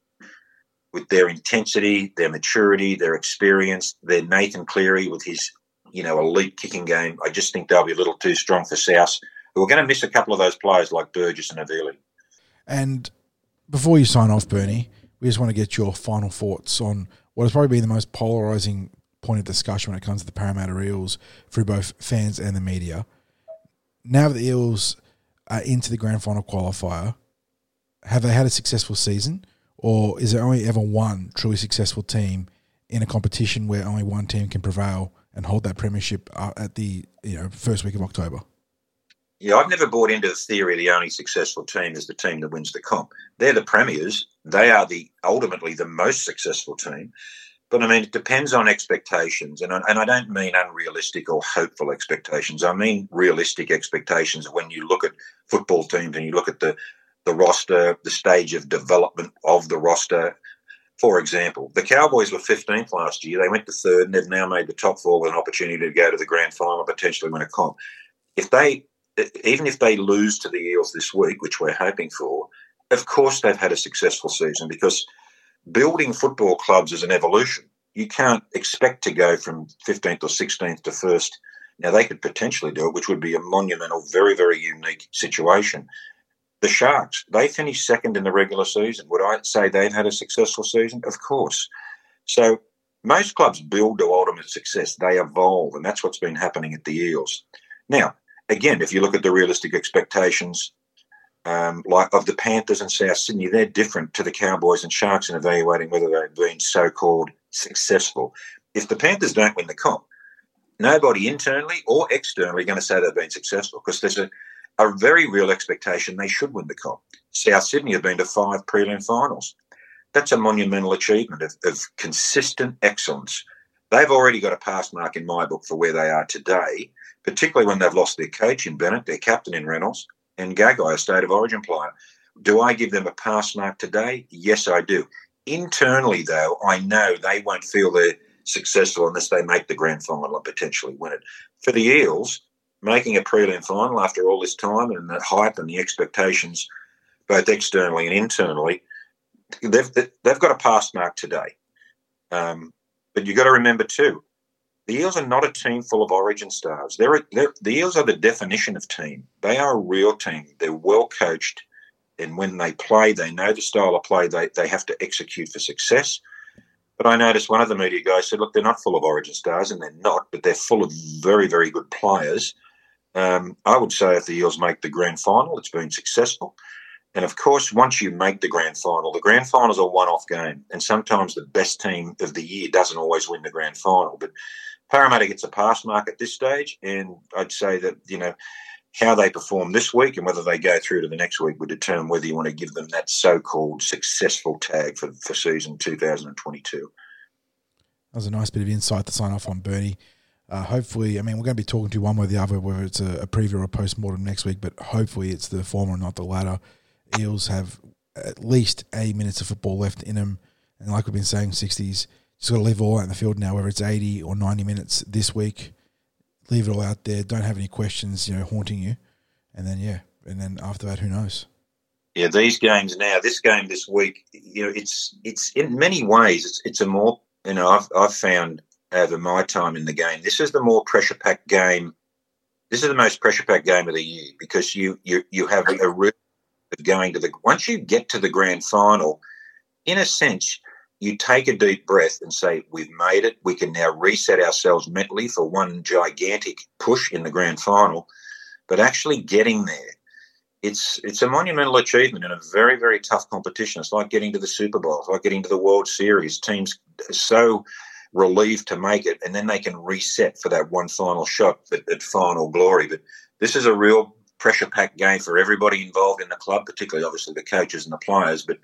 with their intensity, their maturity, their experience, their Nathan Cleary with his you know elite kicking game, I just think they'll be a little too strong for South. Who are going to miss a couple of those players like Burgess and Havili. And before you sign off, Bernie, we just want to get your final thoughts on what has probably been the most polarizing point of discussion when it comes to the Parramatta Eels through both fans and the media. now that the Eels are into the grand final qualifier, have they had a successful season, or is there only ever one truly successful team in a competition where only one team can prevail and hold that premiership uh, at the you know first week of October? Yeah, I've never bought into the theory the only successful team is the team that wins the comp. They're the premiers. They are the ultimately the most successful team. But I mean, it depends on expectations, and I, and I don't mean unrealistic or hopeful expectations. I mean realistic expectations. When you look at football teams and you look at the the roster, the stage of development of the roster. For example, the Cowboys were 15th last year. They went to third, and they've now made the top four with an opportunity to go to the grand final, potentially win a comp. If they, even if they lose to the Eels this week, which we're hoping for, of course they've had a successful season because building football clubs is an evolution. You can't expect to go from 15th or 16th to first. Now, they could potentially do it, which would be a monumental, very, very unique situation. The Sharks, they finished second in the regular season. Would I say they've had a successful season? Of course. So, most clubs build to ultimate success, they evolve, and that's what's been happening at the Eels. Now, again, if you look at the realistic expectations, um, like of the Panthers and South Sydney, they're different to the Cowboys and Sharks in evaluating whether they've been so-called successful. If the Panthers don't win the comp, nobody internally or externally going to say they've been successful because there's a, a very real expectation they should win the comp. South Sydney have been to five prelim finals. That's a monumental achievement of, of consistent excellence. They've already got a pass mark in my book for where they are today, particularly when they've lost their coach in Bennett, their captain in Reynolds, and Gagai, a state of origin player. Do I give them a pass mark today? Yes, I do. Internally, though, I know they won't feel they're successful unless they make the grand final and potentially win it. For the Eels, making a prelim final after all this time and the hype and the expectations, both externally and internally, they've they've got a pass mark today. Um, but you've got to remember too, the Eels are not a team full of origin stars. They're, they're, the Eels are the definition of team. They are a real team. They're well coached. And when they play, they know the style of play they, they have to execute for success. But I noticed one of the media guys said, look, they're not full of origin stars, and they're not, but they're full of very, very good players. Um, I would say if the Eels make the grand final, it's been successful. And of course, once you make the grand final, the grand final is a one off game. And sometimes the best team of the year doesn't always win the grand final. But Parramatta gets a pass mark at this stage, and I'd say that you know how they perform this week and whether they go through to the next week would determine whether you want to give them that so-called successful tag for, for season 2022. That was a nice bit of insight to sign off on, Bernie. Uh, hopefully, I mean, we're going to be talking to you one way or the other, whether it's a, a preview or a post mortem next week, but hopefully it's the former, and not the latter. Eels have at least eight minutes of football left in them. And like we've been saying, 60s, just got to leave all out in the field now, whether it's 80 or 90 minutes this week. Leave it all out there. Don't have any questions, you know, haunting you. And then, yeah, and then after that, who knows? Yeah, these games now, this game this week, you know, it's it's in many ways it's it's a more you know I've I've found over my time in the game, this is the more pressure packed game. This is the most pressure packed game of the year because you you you have a of going to the once you get to the grand final, in a sense, you take a deep breath and say, We've made it. We can now reset ourselves mentally for one gigantic push in the grand final. But actually getting there, it's it's a monumental achievement in a very, very tough competition. It's like getting to the Super Bowl, it's like getting to the World Series. Teams so relieved to make it, and then they can reset for that one final shot at final glory. But this is a real pressure packed game for everybody involved in the club, particularly obviously the coaches and the players. But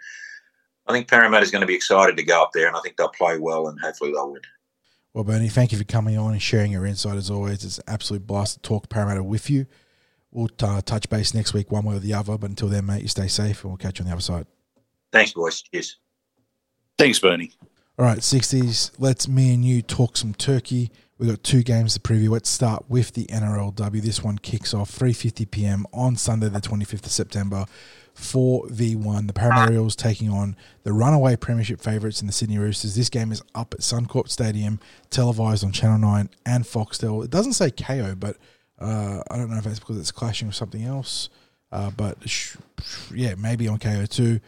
I think Parramatta is going to be excited to go up there, and I think they'll play well, and hopefully they'll win. Well, Bernie, thank you for coming on and sharing your insight as always. It's an absolute blast to talk Parramatta with you. We'll uh, touch base next week, one way or the other. But until then, mate, you stay safe, and we'll catch you on the other side. Thanks, boys. Cheers. Thanks, Bernie. All right, 60s. Let's me and you talk some turkey. We've got two games to preview. Let's start with the NRLW. This one kicks off 3.50 p.m. on Sunday, the 25th of September. 4v1. The Parramatta taking on the runaway premiership favourites in the Sydney Roosters. This game is up at Suncorp Stadium, televised on Channel 9 and Foxtel. It doesn't say Kayo, but uh, I don't know if that's because it's clashing with something else. Uh, but sh- yeah, maybe on KO2.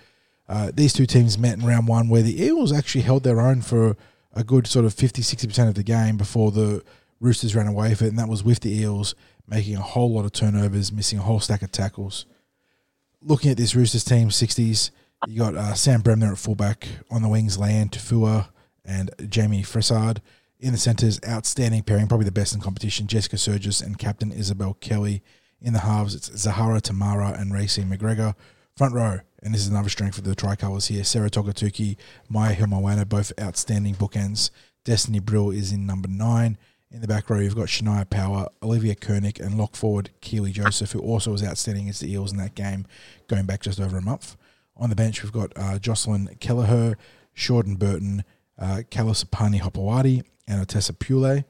Uh, these two teams met in round one where the Eels actually held their own for a good sort of 50 60% of the game before the Roosters ran away with it, and that was with the Eels making a whole lot of turnovers, missing a whole stack of tackles. Looking at this Roosters team, 60s, you got uh, Sam Bremner at fullback, on the wings, Leanne Tufua and Jayme Fressard. In the centres, outstanding pairing, probably the best in competition, Jessica Sergis and Captain Isabelle Kelly. In the halves, it's Zahara Temara and Raecene McGregor. Front row, and this is another strength for the tricolours here. Sarah Togatuki, Mya Hill-Moana, both outstanding bookends. Destiny Brill is in number nine. In the back row, you've got Shania Power, Olivia Kernick, and lock forward Keely Joseph, who also was outstanding against the Eels in that game, going back just over a month. On the bench, we've got uh, Jocelyn Kelleher, Shorten Burton, uh, Kalasapani Hopoate, and Otessa Pule.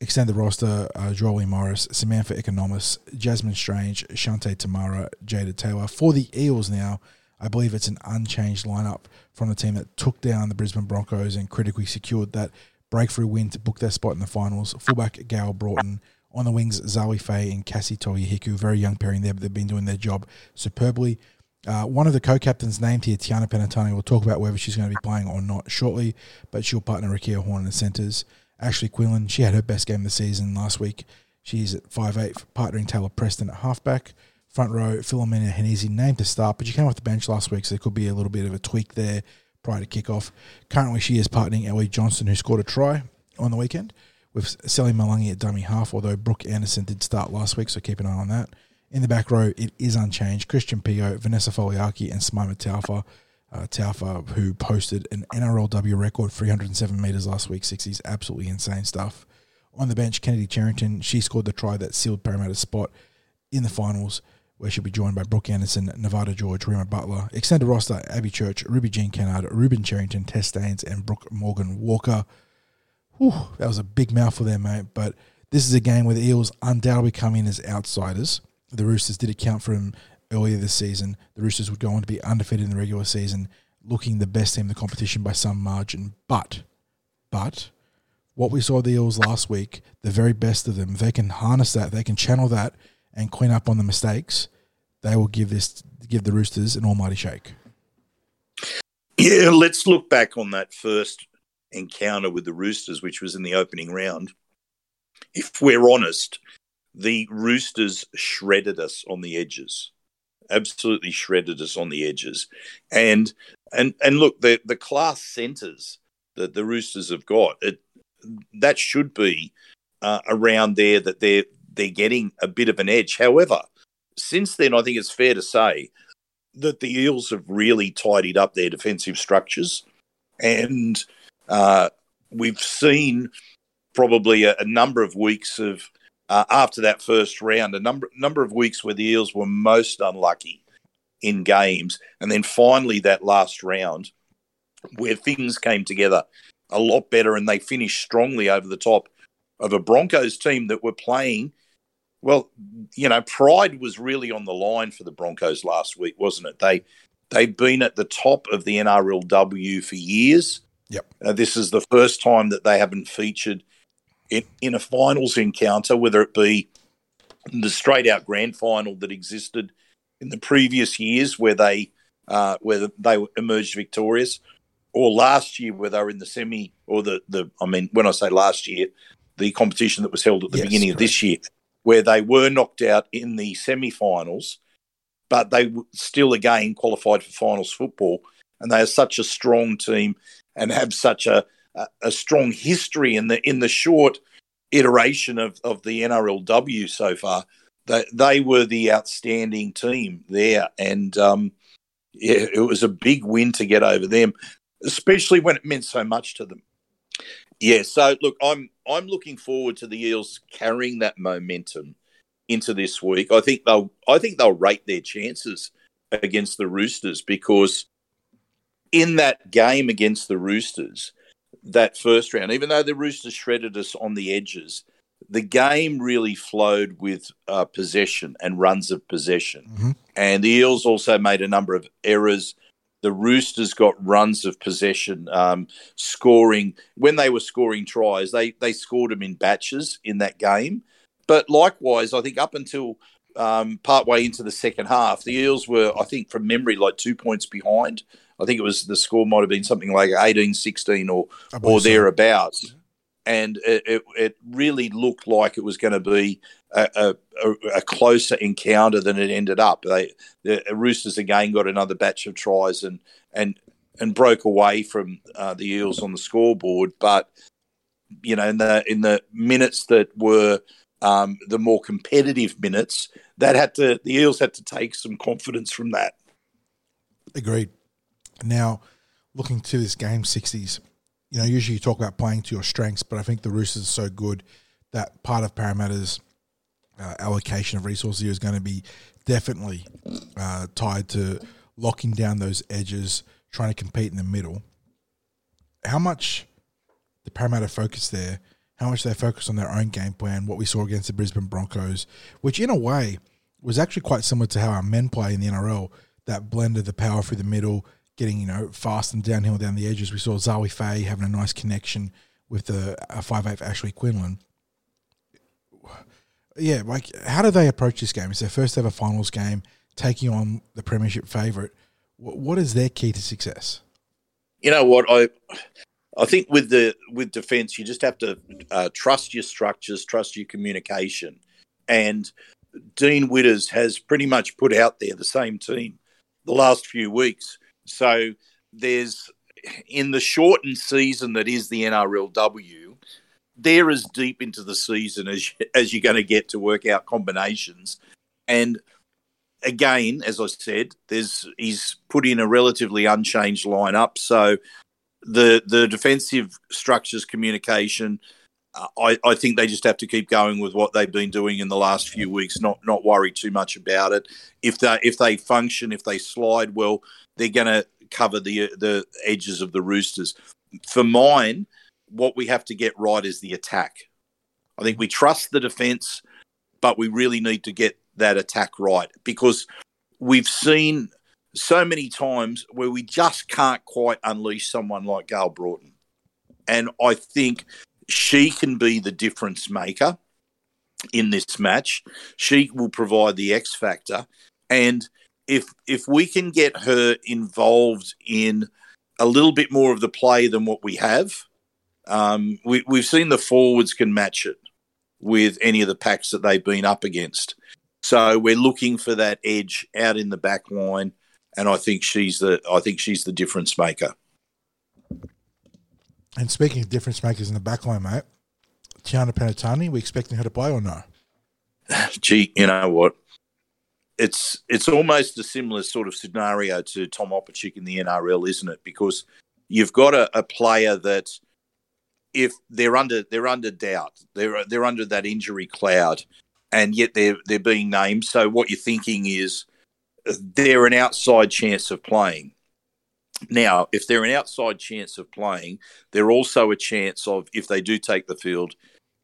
Extended roster, uh, Jolie Morris, Samantha Economus, Jasmine Strange, Shante Tamara, Jada Taylor. For the Eels now, I believe it's an unchanged lineup from the team that took down the Brisbane Broncos and critically secured that breakthrough win to book their spot in the finals. Fullback Gayle Broughton. On the wings, Zawi Faye and Cassie Tohihiku. Very young pairing there, but they've been doing their job superbly. Uh, one of the co-captains named here, Tiana Penitani, we'll talk about whether she's going to be playing or not shortly, but she'll partner Rikeya Horne in the centres. Ashley Quinlan, she had her best game of the season last week. She's at 5'8", partnering Taylor Preston at halfback. Front row, Philomena Henizi named to start, but she came off the bench last week, so there could be a little bit of a tweak there prior to kickoff. Currently, she is partnering Ellie Johnson, who scored a try on the weekend, with Sally Malangi at dummy half, although Brooke Anderson did start last week, so keep an eye on that. In the back row, it is unchanged. Christian Pio, Vanessa Foliaki, and Simaima Taufa. Uh, Taufa, who posted an NRLW record 307 metres last week, 60s. Absolutely insane stuff. On the bench, Kennedy Cherrington, she scored the try that sealed Parramatta's spot in the finals, where she'll be joined by Brooke Anderson, Nevada George, Rima Butler. Extended roster, Abby Church, Ruby Jean Kennard, Ruben Charrington, Tess Staines, and Brooke Morgan Walker. Whew, that was a big mouthful there, mate. But this is a game where the Eels undoubtedly come in as outsiders the Roosters did account for him earlier this season. The Roosters would go on to be undefeated in the regular season, looking the best team in the competition by some margin. But, but, what we saw the Eels last week, the very best of them, they can harness that, they can channel that, and clean up on the mistakes. They will give this, give the Roosters an almighty shake. Yeah, let's look back on that first encounter with the Roosters, which was in the opening round. If we're honest, the Roosters shredded us on the edges, absolutely shredded us on the edges, and and and look, the the class centres that the Roosters have got, it, that should be uh, around there that they're they're getting a bit of an edge. However, since then, I think it's fair to say that the Eels have really tidied up their defensive structures, and uh, we've seen probably a, a, number of weeks of uh, after that first round, a number number of weeks where the Eels were most unlucky in games, and then finally that last round where things came together a lot better, and they finished strongly over the top of a Broncos team that were playing. Well, you know, pride was really on the line for the Broncos last week, wasn't it? They they've been at the top of the NRLW for years. Yep. Uh, this is the first time that they haven't featured in, in a finals encounter, whether it be the straight out grand final that existed in the previous years where they uh, where they emerged victorious, or last year where they were in the semi or the the I mean when I say last year, the competition that was held at the yes, beginning correct. of this year, where they were knocked out in the semi-finals, but they still again qualified for finals football, and they are such a strong team and have such a a, strong history in the in the short iteration of, of the NRLW so far. They, they were the outstanding team there, and um, yeah, it was a big win to get over them, especially when it meant so much to them. Yeah, so look, I'm I'm looking forward to the Eels carrying that momentum into this week. I think they'll I think they'll rate their chances against the Roosters because in that game against the Roosters, that first round, even though the Roosters shredded us on the edges, the game really flowed with uh, possession and runs of possession. Mm-hmm. And the Eels also made a number of errors. The Roosters got runs of possession, um, scoring when they were scoring tries. They they scored them in batches in that game. But likewise, I think up until um, partway into the second half, the Eels were, I think, from memory, like two points behind I think it was the score might have been something like 18 16 or, or thereabouts. So. And it, it, it really looked like it was going to be a, a, a, closer encounter than it ended up. They, the Roosters again got another batch of tries and and and broke away from uh, the Eels on the scoreboard. But you know, in the in the minutes that were um, the more competitive minutes, that had to the Eels had to take some confidence from that. Agreed. Now, looking to this game sixties, you know, usually you talk about playing to your strengths, but I think the Roosters are so good that part of Parramatta's uh, allocation of resources here is going to be definitely uh, tied to locking down those edges, trying to compete in the middle. How much the Parramatta focus there? How much they focus on their own game plan? What we saw against the Brisbane Broncos, which in a way was actually quite similar to how our men play in the NRL. That blended the power through the middle, getting you know fast and downhill down the edges. We saw Zawi Fay having a nice connection with the five eight Ashley Quinlan yeah, like how do they approach this game? It's their first ever finals game, taking on the premiership favourite. What is their key to success? You know what I, I think with the with defence, you just have to uh, trust your structures, trust your communication, and Dean Widders has pretty much put out there the same team the last few weeks. So there's in the shortened season that is the NRLW they're as deep into the season as as you're going to get to work out combinations. And again, as I said, there's he's put in a relatively unchanged lineup, so the the defensive structures communication. I, I think they just have to keep going with what they've been doing in the last few weeks. Not not worry too much about it. If they if they function, if they slide well, they're going to cover the the edges of the Roosters. For mine, what we have to get right is the attack. I think we trust the defence, but we really need to get that attack right because we've seen so many times where we just can't quite unleash someone like Gayle Broughton. And I think she can be the difference maker in this match. She will provide the X factor. And if if we can get her involved in a little bit more of the play than what we have, um, we, we've seen the forwards can match it with any of the packs that they've been up against. So we're looking for that edge out in the back line, and I think she's the I think she's the difference maker. And speaking of difference makers in the back line, mate, Tiana Penitani, we expecting her to play or no? Gee, you know what? It's it's almost a similar sort of scenario to Tom Opacic in the NRL, isn't it? Because you've got a, a player that if they're under they're under doubt, they're they're under that injury cloud, and yet they're they're being named. So what you're thinking is they're an outside chance of playing. Now, if they're an outside chance of playing, they're also a chance of if they do take the field,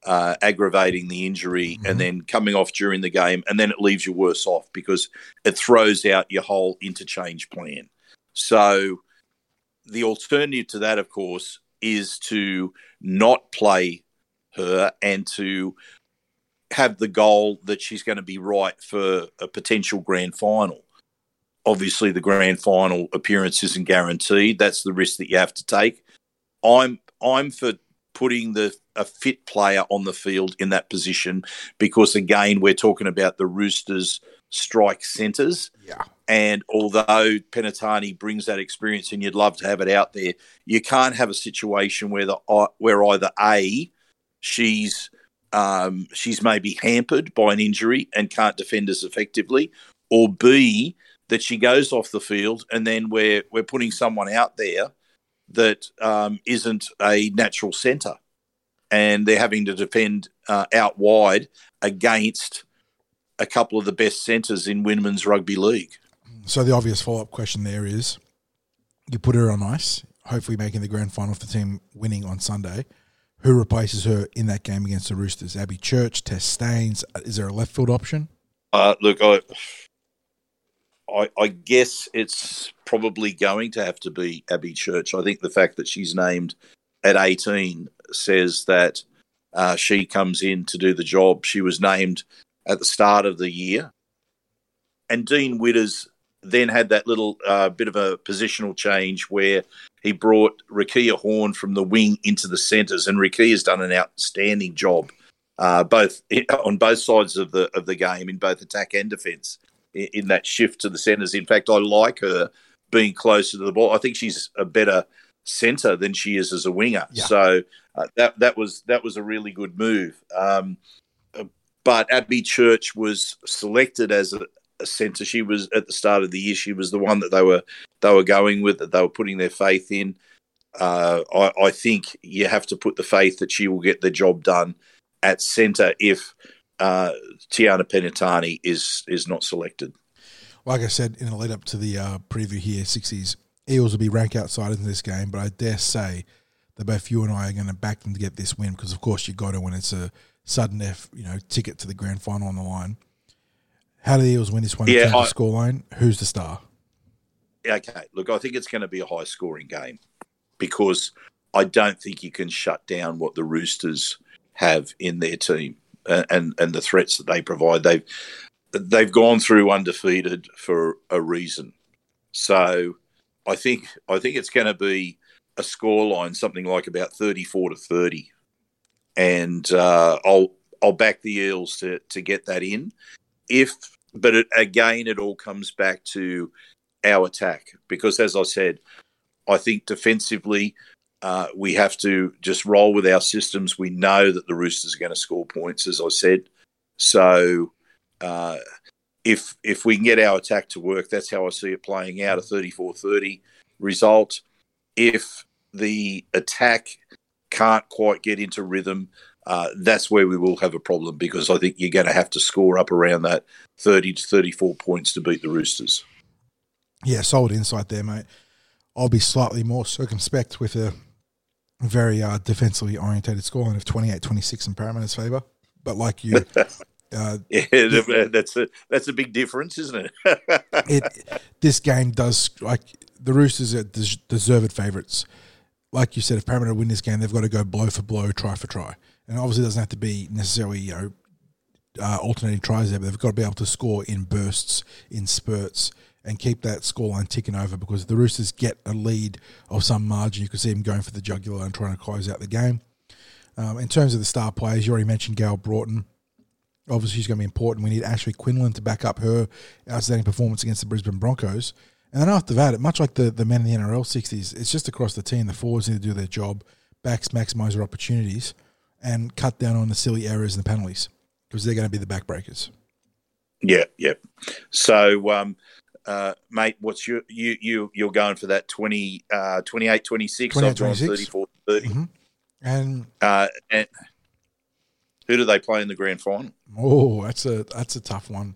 uh, aggravating the injury mm-hmm. and then coming off during the game, and then it leaves you worse off because it throws out your whole interchange plan. So, the alternative to that, of course, is to not play her and to have the goal that she's going to be right for a potential grand final. Obviously, the grand final appearance isn't guaranteed. That's the risk that you have to take. I'm I'm for putting the a fit player on the field in that position because again we're talking about the Roosters strike centres. Yeah. And although Penitani brings that experience, and you'd love to have it out there, you can't have a situation where the uh, where either a she's um, she's maybe hampered by an injury and can't defend as effectively, or b that she goes off the field and then we're we're putting someone out there that um, not a natural centre, and they're having to defend uh, out wide against a couple of the best centres in women's rugby league. So the obvious follow up question there is, you put her on ice, hopefully making the grand final for the team winning on Sunday. Who replaces her in that game against the Roosters? Abby Church, Tess Staines. Is there a left field option? Uh, look, I, I, I guess it's probably going to have to be Abby Church. I think the fact that she's named at 18 says that uh, she comes in to do the job. She was named at the start of the year. And Dean Widders then had that little uh, bit of a positional change where he brought Rikeya Horne from the wing into the centres, and Rakia's done an outstanding job, uh, both on both sides of the of the game in both attack and defence in, that shift to the centres. In fact, I like her being closer to the ball. I think she's a better centre than she is as a winger. Yeah. So uh, that that was that was a really good move. Um, but Abby Church was selected as a, a centre. She was at the start of the year. She was the one that they were they were going with that they were putting their faith in. Uh, I, I think you have to put the faith that she will get the job done at centre if uh, Tiana Penitani is is not selected. Like I said in the lead up to the uh, preview here, 60s, Eels will be rank outsiders in this game, but I dare say that both you and I are going to back them to get this win because, of course, you got to when it's a sudden F, you know, ticket to the grand final on the line. How do the Eels win this one Yeah, I- scoreline? Who's the star? Okay, look, I think it's going to be a high scoring game because I don't think you can shut down what the Roosters have in their team and and, the threats that they provide. They've they've gone through undefeated for a reason. So I think I think it's going to be a scoreline something like about thirty four to thirty, and uh, I'll I'll back the Eels to to get that in. If but it, again, it all comes back to our attack because, as I said, I think defensively uh, we have to just roll with our systems. We know that the Roosters are going to score points, as I said. So uh, if if we can get our attack to work, that's how I see it playing out a 34-30 result. If the attack can't quite get into rhythm, uh, that's where we will have a problem because I think you're going to have to score up around that 30 to 34 points to beat the Roosters. Yeah, solid insight there, mate. I'll be slightly more circumspect with a very uh, defensively orientated scoreline of 28-26 in Parramatta's favour. But like you, uh, Yeah, that's a that's a big difference, isn't it? it this game does like the Roosters are des- deserved favourites. Like you said, if Parramatta win this game, they've got to go blow for blow, try for try, and obviously it doesn't have to be necessarily you know uh, alternating tries there, but they've got to be able to score in bursts, in spurts, and keep that scoreline ticking over. Because the Roosters get a lead of some margin, you can see them going for the jugular and trying to close out the game. Um, in terms of the star players, you already mentioned Gayle Broughton. Obviously, she's going to be important. We need Ashley Quinlan to back up her outstanding performance against the Brisbane Broncos. And then after that, much like the, the men in the NRL 60s, it's just across the team. The forwards need to do their job, backs maximise their opportunities, and cut down on the silly errors and the penalties because they're going to be the backbreakers. yeah, yeah. So, um, uh, mate, what's your you you you're going for that 20, uh, 28, 26? 28, 26. 34, 30. Mhm. And Uh, and who do they play in the grand final? oh, that's a that's a tough one.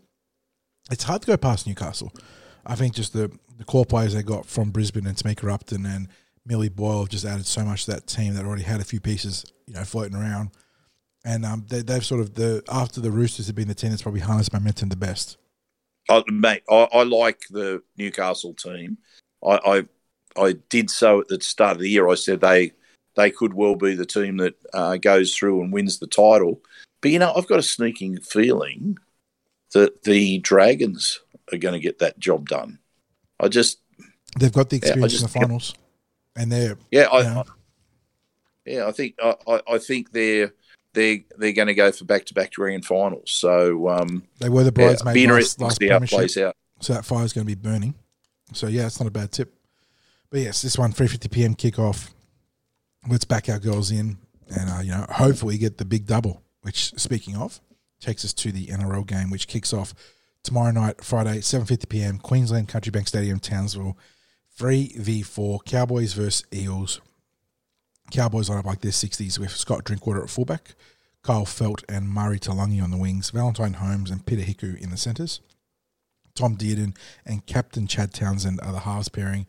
It's hard to go past Newcastle. I think just the the core players they got from Brisbane and Tamika Upton and Millie Boyle have just added so much to that team that already had a few pieces, you know, floating around. And um, they, they've sort of the after the Roosters have been the team that's probably harnessed momentum the best. I, mate, I, I like the Newcastle team. I, I I did so at the start of the year. I said they they could well be the team that uh, goes through and wins the title. But you know, I've got a sneaking feeling that the Dragons are going to get that job done. I just, They've got the Yeah, I experience in the finals, and they're yeah, I, Yeah. I yeah, I think I, I think they're they they're going to go for back to back grand finals. So um, they were the yeah, bridesmaids be last, last see how it plays out. So that fire's going to be burning. So yeah, it's not a bad tip. But yes, this one, 3.50 p.m. kickoff. Let's back our girls in and, uh, you know, hopefully get the big double, which, speaking of, takes us to the NRL game, which kicks off tomorrow night, Friday, 7.50 p.m., Queensland Country Bank Stadium, Townsville. 3v4, Cowboys versus Eels. Cowboys line up like this, 60s with Scott Drinkwater at fullback, Kyle Feldt and Murray Taulagi on the wings, Valentine Holmes and Peter Hiku in the centres. Tom Dearden and Captain Chad Townsend are the halves pairing.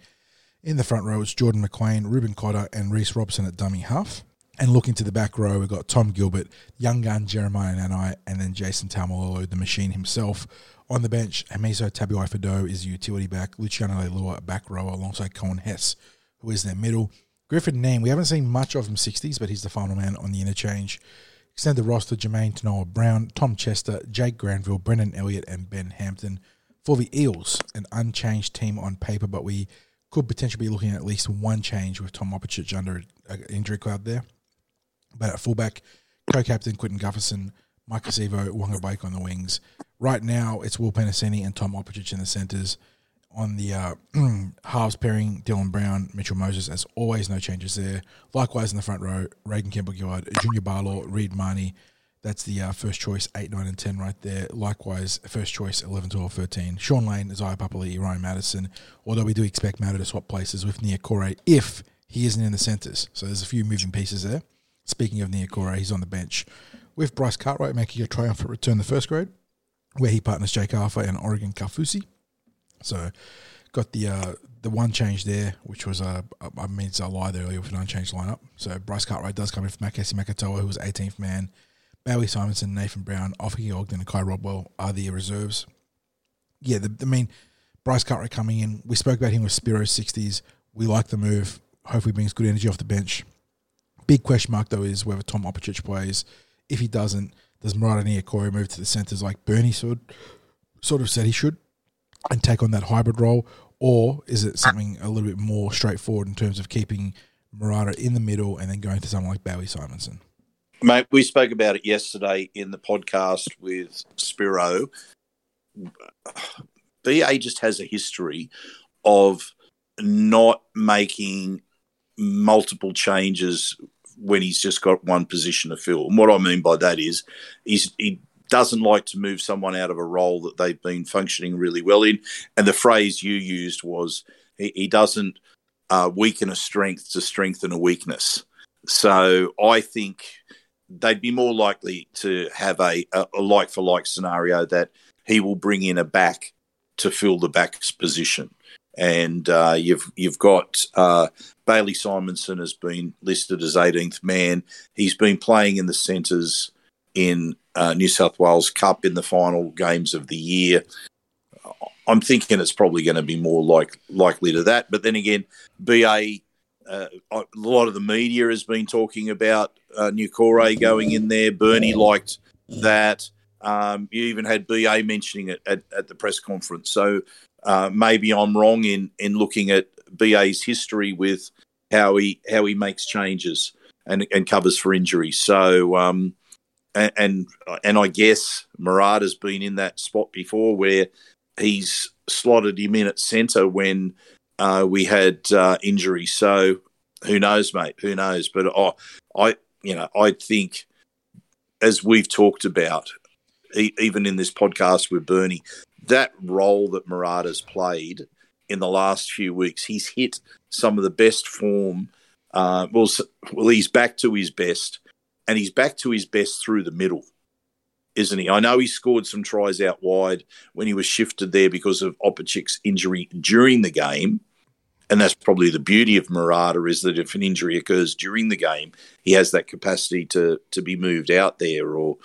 In the front row, it's Jordan McLean, Reuben Cotter, and Reece Robson at dummy half. And looking to the back row, we've got Tom Gilbert, young gun Jeremiah Nanai, and then Jason Taumalolo, the machine himself. On the bench, Hamiso Tabuai-Fidow is the utility back, Luciano Leilua back row alongside Coen Hess, who is their middle. Griffin Neame, we haven't seen much of him 60s, but he's the final man on the interchange. Extend the roster, Jermaine Tanoa Brown, Tom Chester, Jake Granville, Brendan Elliott, and Ben Hampton. For the Eels, an unchanged team on paper, but we could potentially be looking at at least one change with Tom Opacic under an injury cloud there. But at fullback, co-captain Clinton Gutherson, Maika Sivo, Waqa Blake on the wings. Right now, it's Will Penisini and Tom Opacic in the centres. On the uh, halves pairing, Dylan Brown, Mitchell Moses, as always, no changes there. Likewise in the front row, Reagan Campbell Gillard, Junior Paulo, Reed Mahoney. That's the uh, first choice, 8, 9, and 10 right there. Likewise, first choice, 11, 12, 13. Shaun Lane, Isaiah Papali'i, Ryan Matterson. Although we do expect Matto to swap places with Niukore if he isn't in the centres. So there's a few moving pieces there. Speaking of Niukore, he's on the bench with Bryce Cartwright making a triumphant return the first grade, where he partners Jake Arthur and Oregon Kaufusi. So got the uh, the one change there, which was a I mean it's a lie there earlier with an unchanged lineup. So Bryce Cartwright does come in for Makahesi Makatoa, who was 18th man. Bowie Simonsson, Nathan Brown, Offa Ogden, and Ky Rodwell are the reserves. Yeah, the, I mean Bryce Cartwright coming in. We spoke about him with Spiro 60s. We like the move. Hopefully brings good energy off the bench. Big question mark though is whether Tom Opacic plays. If he doesn't, does Marata Niukore move to the centres like Bernie sort sort of said he should? And take on that hybrid role, or is it something a little bit more straightforward in terms of keeping Marata in the middle and then going to someone like Bowie Simonsson? Mate, we spoke about it yesterday in the podcast with Spiro. BA just has a history of not making multiple changes when he's just got one position to fill. And what I mean by that is he's, he doesn't like to move someone out of a role that they've been functioning really well in. And the phrase you used was he, he doesn't uh, weaken a strength to strengthen a weakness. So I think they'd be more likely to have a, a like for like scenario that he will bring in a back to fill the back's position. And uh, you've you've got uh, Bailey Simonsson has been listed as 18th man. He's been playing in the centres in uh, New South Wales Cup in the final games of the year. I'm thinking it's probably going to be more like likely to that. But then again, BA, uh, a lot of the media has been talking about uh, Niukore going in there. Bernie liked that. Um, you even had BA mentioning it at, at the press conference. So uh, maybe I'm wrong in in looking at BA's history with how he how he makes changes and and covers for injury. So um, and, and and I guess Marata's been in that spot before where he's slotted him in at centre when uh, we had uh, injury. So who knows, mate? Who knows? But I, I, you know, I think as we've talked about, e- even in this podcast with Bernie, that role that Marata's played in the last few weeks, he's hit some of the best form. Uh, well, well, he's back to his best and he's back to his best through the middle, isn't he? I know he scored some tries out wide when he was shifted there because of Opacic's injury during the game. And that's probably the beauty of Marata is that if an injury occurs during the game, he has that capacity to to be moved out there, or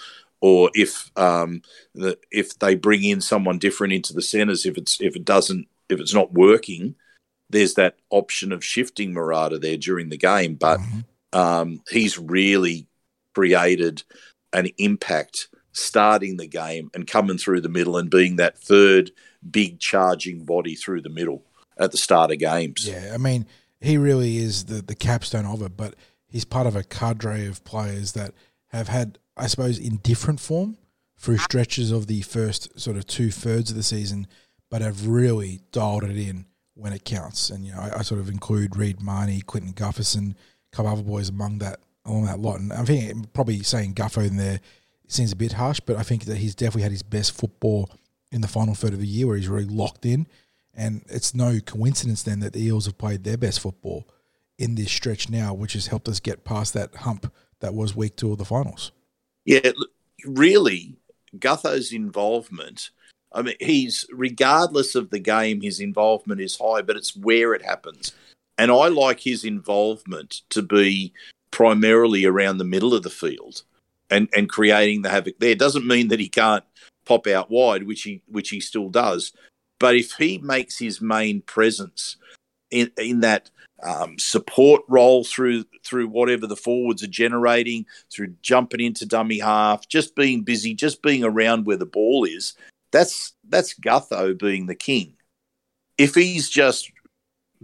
or if um, the, if they bring in someone different into the centres, if it's if it doesn't if it's not working, there's that option of shifting Marata there during the game. But mm-hmm. um, he's really created an impact starting the game and coming through the middle and being that third big charging body through the middle at the start of games. Yeah, I mean, he really is the, the capstone of it, but he's part of a cadre of players that have had, I suppose, in different form through stretches of the first sort of two thirds of the season, but have really dialed it in when it counts. And, you know, I, I sort of include Reed Mahoney, Clinton Gutherson, a couple other boys among that along that lot. And I think probably saying Gutho in there seems a bit harsh, but I think that he's definitely had his best football in the final third of the year where he's really locked in. And it's no coincidence then that the Eels have played their best football in this stretch now, which has helped us get past that hump that was week two of the finals. Yeah, really, Gutho's involvement. I mean, he's regardless of the game, his involvement is high, but it's where it happens. And I like his involvement to be primarily around the middle of the field and, and creating the havoc there. Doesn't mean that he can't pop out wide, which he which he still does. But if he makes his main presence in in that um, support role through through whatever the forwards are generating, through jumping into dummy half, just being busy, just being around where the ball is, that's that's Gutho being the king. If he's just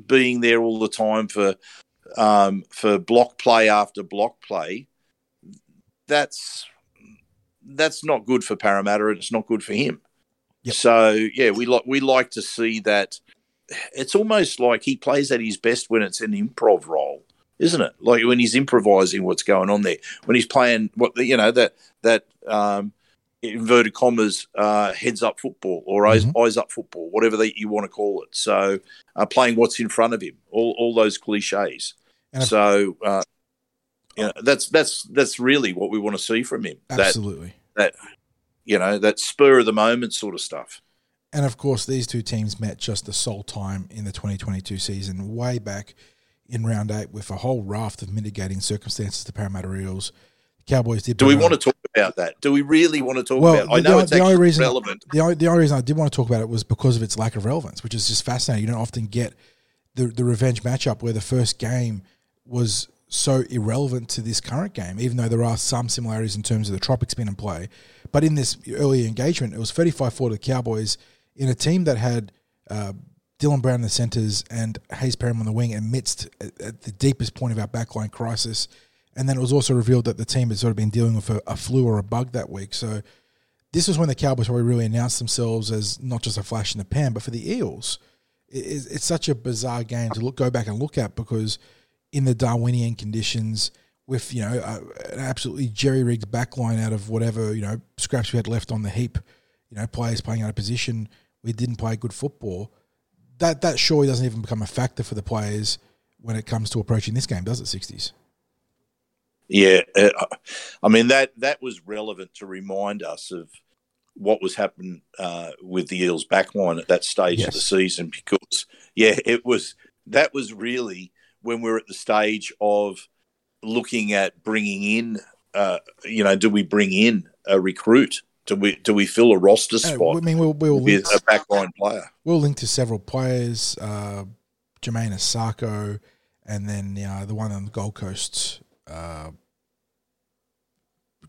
being there all the time for um, for block play after block play, that's that's not good for Parramatta and it's not good for him. Yep. So yeah, we like we like to see that. It's almost like he plays at his best when it's an improv role, isn't it? Like when he's improvising what's going on there, when he's playing what you know that that um, inverted commas uh, heads up football or eyes, Mhm. eyes up football, whatever they, you want to call it. So uh, playing what's in front of him, all all those cliches. And so uh, you know, that's that's that's really what we want to see from him. Absolutely. that you know that spur of the moment sort of stuff. And of course, these two teams met just the sole time in the 2022 season, way back in round eight, with a whole raft of mitigating circumstances to Parramatta Eels. The Cowboys did. Do we want to talk about that? Do we really want to talk Well, about? it? I know the- it's the only reason- relevant. The only, the only reason I did want to talk about it was because of its lack of relevance, which is just fascinating. You don't often get the the revenge matchup where the first game was so irrelevant to this current game, even though there are some similarities in terms of the tropic spin and play. But in this early engagement, it was 35 4 to the Cowboys in a team that had uh, Dylan Brown in the centres and Hayes Perham on the wing amidst at, the deepest point of our backline crisis. And then it was also revealed that the team had sort of been dealing with a, a flu or a bug that week. So this was when the Cowboys probably really announced themselves as not just a flash in the pan, but for the Eels, it, it's it's such a bizarre game to look go back and look at because in the Darwinian conditions, with you know uh, an absolutely jerry rigged backline out of whatever you know scraps we had left on the heap, you know players playing out of position, we didn't play good football. That that surely doesn't even become a factor for the players when it comes to approaching this game, does it? Sixties. Yeah, uh, I mean that that was relevant to remind us of what was happening uh, with the Eels backline at that stage of the season because yeah, it was that was really when we're at the stage of looking at bringing in, uh, you know, do we bring in a recruit? Do we do we fill a roster Uh, I mean, we'll, we'll link, with a backline player? we'll link to several players, uh, Jamayne Isaako, and then uh, the one on the Gold Coast. Uh,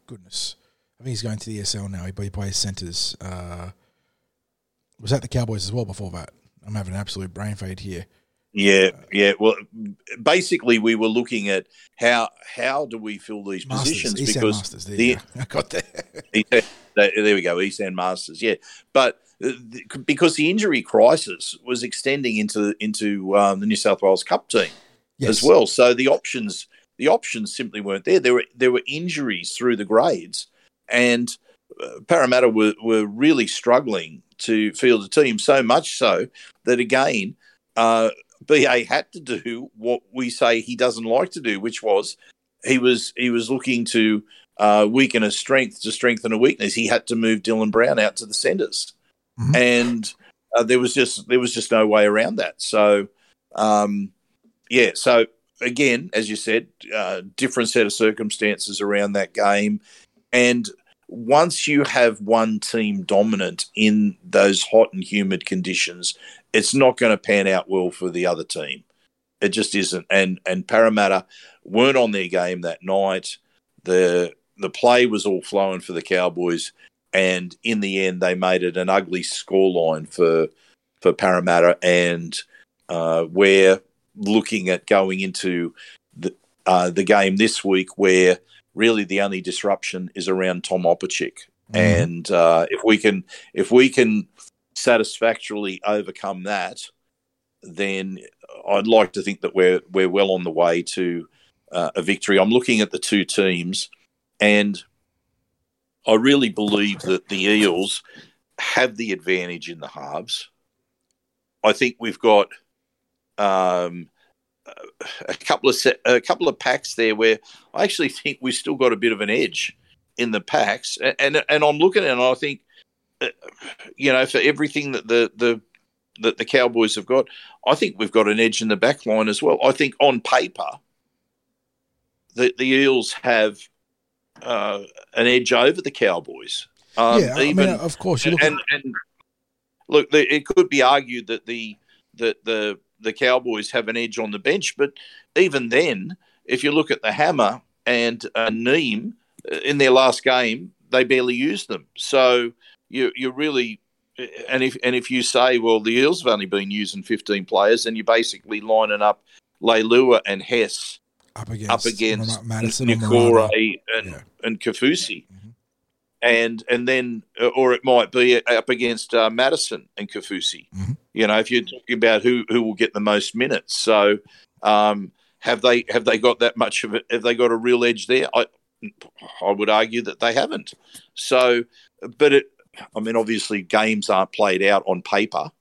goodness, I think he's going to the ESL now. He, he plays centres. Uh, was at the Cowboys as well before that. I'm having an absolute brain fade here. Yeah, yeah. Well, basically, we were looking at how how do we fill these Marsters, positions East because Marsters. There the-. I got there. There there we go, Esan Marsters. Yeah, but uh, the- because the injury crisis was extending into into um, the New South Wales Cup team Yes. as well, so the options the options simply weren't there. There were there were injuries through the grades, and uh, Parramatta were were really struggling to field a team. So much so that again. Uh, BA had to do what we say he doesn't like to do, which was he was he was looking to uh, weaken a strength to strengthen a weakness. He had to move Dylan Brown out to the centres, Mhm. and uh, there was just there was just no way around that. So, um, yeah. So again, as you said, uh, different set of circumstances around that game, and once you have one team dominant in those hot and humid conditions, it's not going to pan out well for the other team. It just isn't. And and Parramatta weren't on their game that night. The the play was all flowing for the Cowboys, and in the end, they made it an ugly scoreline for for Parramatta. And uh, we're looking at going into the uh, the game this week, where really the only disruption is around Tom Opacic. Mhm. And uh, if we can if we can satisfactorily overcome that, then I'd like to think that we're we're well on the way to uh, a victory. I'm looking at the two teams, and I really believe that the Eels have the advantage in the halves. I think we've got um, a couple of set, a couple of packs there where I actually think we've still got a bit of an edge in the packs, and and, and I'm looking and I think, you know, for everything that the the that the Cowboys have got, I think we've got an edge in the back line as well. I think on paper, the the Eels have uh, an edge over the Cowboys. Um, yeah, I mean, of course, you look and, and look, the, it could be argued that the that the the Cowboys have an edge on the bench, but even then, if you look at the Hammer and uh, Neame in their last game, they barely used them. So you you really and if and if you say, well, the Eels have only been using 15 players, then you're basically lining up Leilua and Hess up against, up against Matterson and, Yeah. and Kafusi. Mhm. And and then, uh, or it might be up against uh, Matterson and Kafusi. Mhm. You know, if you're talking about who who will get the most minutes, so um, have they have they got that much of it? Have they got a real edge there? I I would argue that they haven't. So, but it, I mean, obviously, games aren't played out on paper,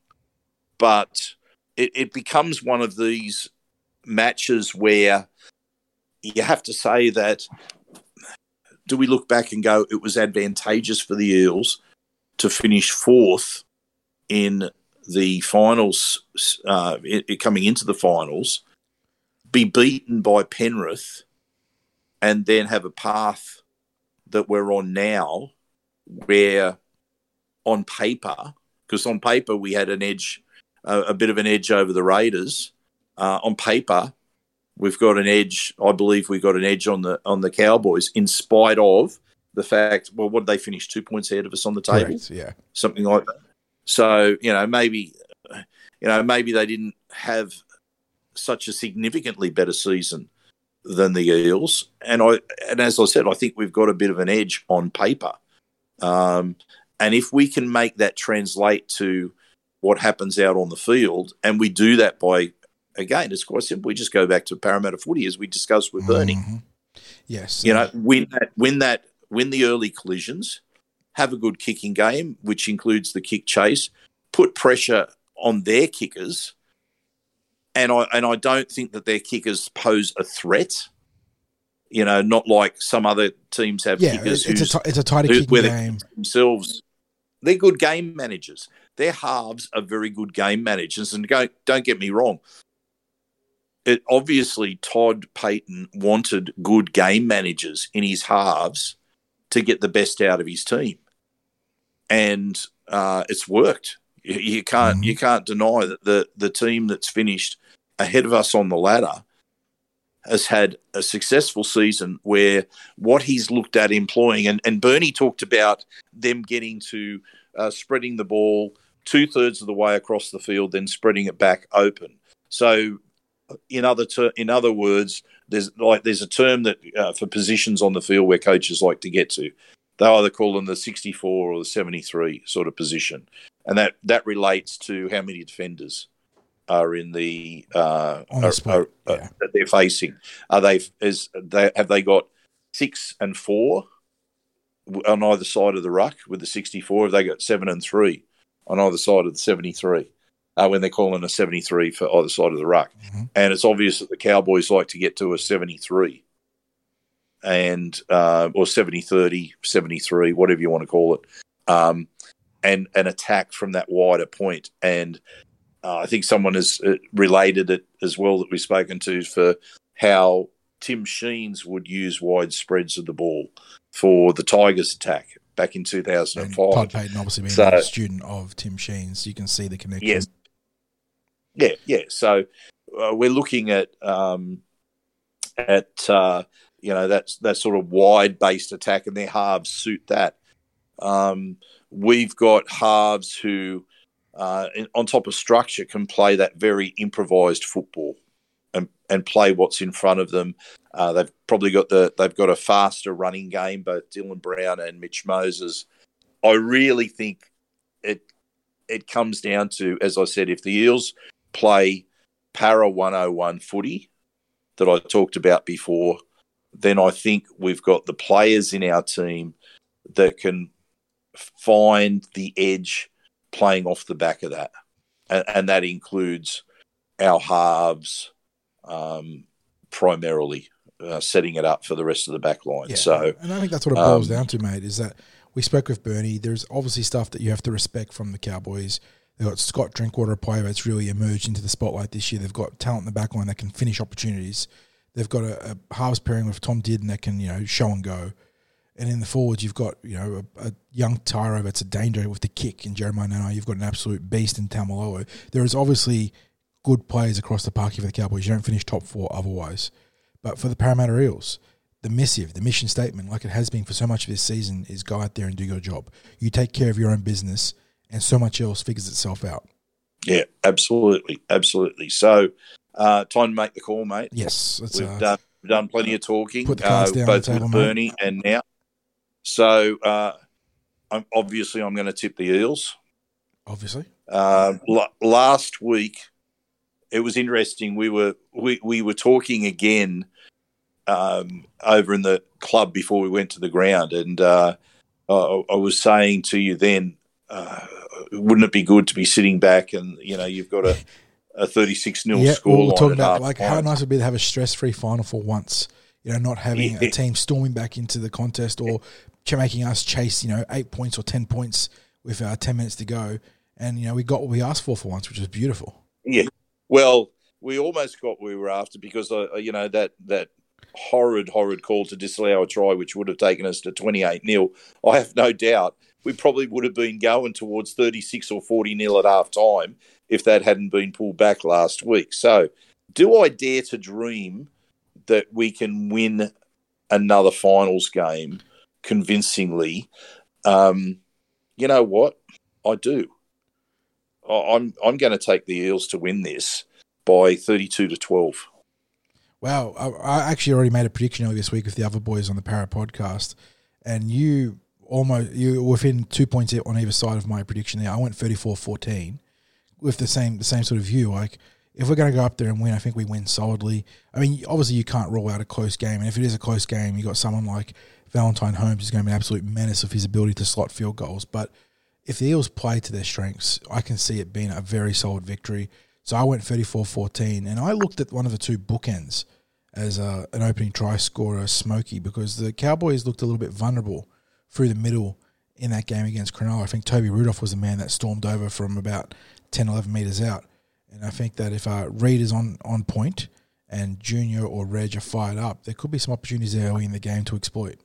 but it, it becomes one of these matches where you have to say that do we look back and go it was advantageous for the Eels to finish fourth in the finals, uh, it, coming into the finals, be beaten by Penrith, and then have a path that we're on now, where on paper, because on paper we had an edge, uh, a bit of an edge over the Raiders. Uh, on paper, we've got an edge. I believe we've got an edge on the on the Cowboys, in spite of the fact. Well, what did they finish? Two points ahead of us on the table Correct, yeah. something like that. So you know, maybe you know, maybe they didn't have such a significantly better season than the Eels, and I and as I said, I think we've got a bit of an edge on paper. Um, and if we can make that translate to what happens out on the field, and we do that by again, it's quite simple. We just go back to Parramatta footy as we discussed with Bernie Mhm. Yes. you know, win that, win that, win the early collisions, have a good kicking game, which includes the kick chase, put pressure on their kickers, and I and I don't think that their kickers pose a threat. You know, not like some other teams have yeah, kickers it's, it's, a, who's it's a tighter who- kicking game. themselves. They're good game managers. Their halves are very good game managers. And go, don't get me wrong. It obviously Todd Payten wanted good game managers in his halves to get the best out of his team, and uh, it's worked. You, you can't Mhm. you can't deny that the the team that's finished ahead of us on the ladder has had a successful season where what he's looked at employing and, and Bernie talked about them getting to uh, spreading the ball two thirds of the way across the field, then spreading it back open. So, in other ter- in other words, there's like there's a term that uh, for positions on the field where coaches like to get to. They either call them the 64 or the 73 sort of position, and that that relates to how many defenders are in the uh, the are- are- yeah. that they're facing. Are they is they have they got six and four on either side of the ruck with the 64? Have they got seven and three on either side of the 73? Uh, when they're calling a 73 for either side of the ruck. Mhm. And it's obvious that the Cowboys like to get to a 73 and uh, or 70 30, 73, whatever you want to call it, um, and an attack from that wider point. And uh, I think someone has uh, related it as well that we've spoken to for how Tim Sheens would use wide spreads of the ball for the Tigers attack back in And 2005. Todd Payten obviously being So- a student of Tim Sheens, you can see the connection. Yes. Yeah, yeah. So uh, we're looking at um, at uh, you know that that sort of wide based attack, and their halves suit that. Um, we've got halves who, uh, on top of structure, can play that very improvised football and and play what's in front of them. Uh, they've probably got the they've got a faster running game, both Dylan Brown and Mitch Moses. I really think it it comes down to, as I said, if the Eels play Parra 101 footy that I talked about before, then I think we've got the players in our team that can find the edge playing off the back of that. And, and that includes our halves um, primarily. Uh, setting it up for the rest of the back line. Yeah. So, and I think that's what it boils um, down to, mate. Is that we spoke with Bernie. There's obviously stuff that you have to respect from the Cowboys. They've got Scott Drinkwater, a player that's really emerged into the spotlight this year. They've got talent in the back line that can finish opportunities. They've got a, a halves pairing with Tom Dearden that can you know show and go. And in the forwards, you've got you know a, a young Tyro that's a danger with the kick in Jeremiah Nanai. You've got an absolute beast in Taumalolo. There is obviously good players across the park here for the Cowboys. You don't finish top four otherwise. But for the Parramatta Eels, the missive, the mission statement, like it has been for so much of this season, is go out there and do your job. You take care of your own business, and so much else figures itself out. Yeah, absolutely, absolutely. So, uh, time to make the call, mate. Yes, we've uh, done we've done plenty of talking, put the cards uh, down both table, with Bernie mate. and now. So, uh, I'm obviously I'm going to tip the Eels. Obviously, uh, l- last week it was interesting. We were we, we were talking again um, over in the club before we went to the ground, and uh, I, I, was saying to you then, uh, wouldn't it be good to be sitting back and you know you've got a a thirty six 0 yeah, score. We're talking about like how nice it would be to have a stress free final for once. You know, not having a team storming back into the contest or making us chase you know eight points or ten points with uh, ten minutes to go, and you know we got what we asked for for once, which was beautiful. Yeah, well, we almost got what we were after because uh, you know that that horrid, horrid call to disallow a try, which would have taken us to 28 0. I have no doubt we probably would have been going towards 36 or 40 nil at half time if that hadn't been pulled back last week. So, do I dare to dream that we can win another finals game convincingly? Um, you know what? I do. I'm I'm going to take the Eels to win this by 32 to 12. Wow, I, I, actually already made a prediction earlier this week with the other boys on the Parra podcast, and you almost you were within two points on either side of my prediction there. I went 34-14 with the same the same sort of view. Like if we're going to go up there and win, I think we win solidly. I mean, obviously you can't rule out a close game, and if it is a close game, you've got someone like Valentine Holmes who's going to be an absolute menace of his ability to slot field goals. But if the Eels play to their strengths, I can see it being a very solid victory. So I went 34-14, and I looked at one of the two bookends as a, an opening try scorer, Smokey, because the Cowboys looked a little bit vulnerable through the middle in that game against Cronulla. I think Toby Rudolf was the man that stormed over from about 10, 11 metres out. And I think that if uh, Reed is on, on point and Junior or Reg are fired up, there could be some opportunities early in the game to exploit.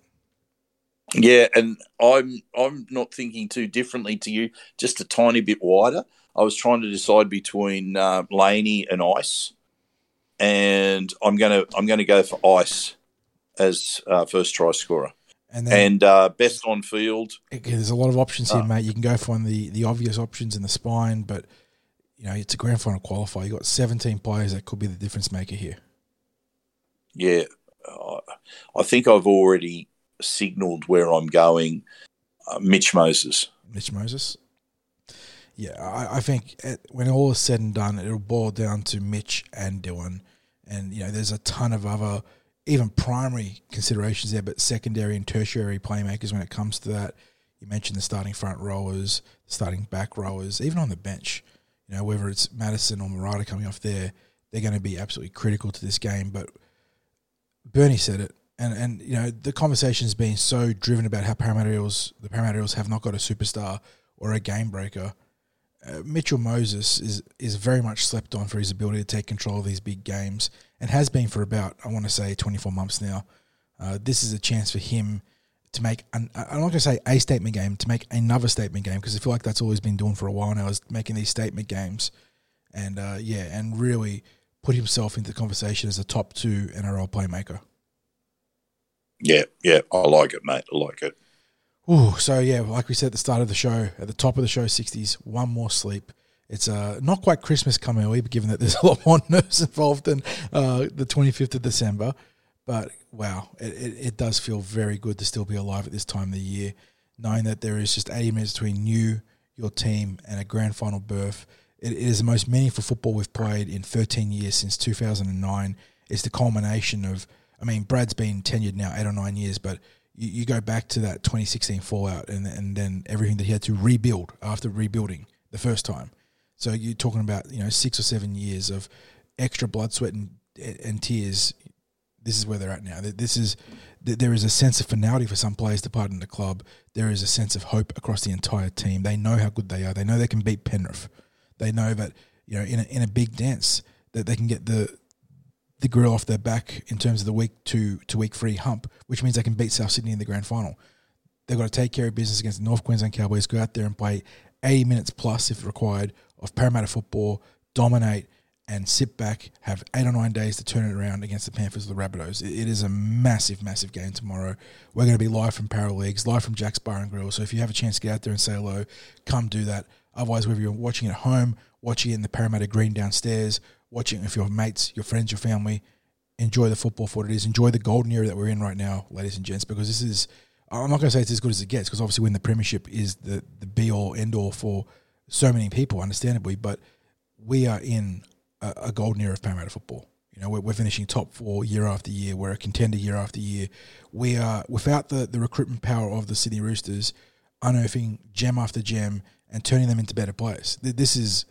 Yeah, and I'm I'm not thinking too differently to you, just a tiny bit wider. I was trying to decide between uh, Laney and Ice, and I'm gonna I'm gonna go for Ice as uh, first try scorer. And, then, and uh, best on field. There's a lot of options here, uh, mate. You can go for one of the, the obvious options in the spine, but you know it's a grand final qualifier. You got 17 players that could be the difference maker here. Yeah, I think I've already signalled where I'm going. Uh, Mitch Moses. Mitch Moses yeah, I, I think it, when all is said and done, it'll boil down to Mitch and Dylan. And, you know, there's a ton of other, even primary considerations there, but secondary and tertiary playmakers when it comes to that. You mentioned the starting front rowers, starting back rowers, even on the bench. You know, whether it's Matterson or Marata coming off there, they're going to be absolutely critical to this game. But Bernie said it, and and you know the conversation's been so driven about how Parramatta Eels, the Parramatta Eels have not got a superstar or a game breaker uh, Mitchell Moses is is very much slept on for his ability to take control of these big games and has been for about I want to say 24 months now. Uh, this is a chance for him to make an, I'm not going to say a statement game to make another statement game because I feel like that's always been doing for a while now is making these statement games and uh, yeah and really put himself into the conversation as a top two NRL playmaker. Yeah, yeah, I like it, mate. I like it. Ooh, so yeah, like we said at the start of the show, at the top of the show, sixties, one more sleep. It's uh, not quite Christmas come early, but given that there's a lot more nerves involved than uh, the 25th of December. But wow, it, it, it, does feel very good to still be alive at this time of the year, knowing that there is just 80 minutes between you, your team, and a grand final berth. it, it is the most meaningful football we've played in 13 years since 2009. It's the culmination of, I mean, Brad's been tenured now eight or nine years, but you, you go back to that 2016 fallout and and then everything that he had to rebuild after rebuilding the first time. So you're talking about you know six or seven years of extra blood, sweat, and and tears. This is where they're at now. This is there is a sense of finality for some players to part in the club. There is a sense of hope across the entire team. They know how good they are. They know they can beat Penrith. They know that you know in a, in a big dance that they can get the the grill off their back in terms of the week two to week three hump, which means they can beat South Sydney in the grand final. They've got to take care of business against the North Queensland Cowboys, go out there and play 80 minutes plus if required of Parramatta football, dominate, and sit back, have eight or nine days to turn it around against the Panthers or the Rabbitohs. It, is a massive, massive game tomorrow. We're going to be live from Parra Leagues, live from Jack's Bar and Grill. So if you have a chance to get out there and say hello, come do that. Otherwise, whether you're watching at home, watching it in the Parramatta Green downstairs, watching with your mates, your friends, your family, enjoy the football for what it is. Enjoy the golden era that we're in right now, ladies and gents, because this is. I'm not going to say it's as good as it gets, because obviously, winning the premiership is the the be all end all for so many people, understandably. But we are in a, a golden era of Parramatta football. You know, we're, we're finishing top four year after year. We're a contender year after year. We are without the the recruitment power of the Sydney Roosters, unearthing gem after gem and turning them into better players. This is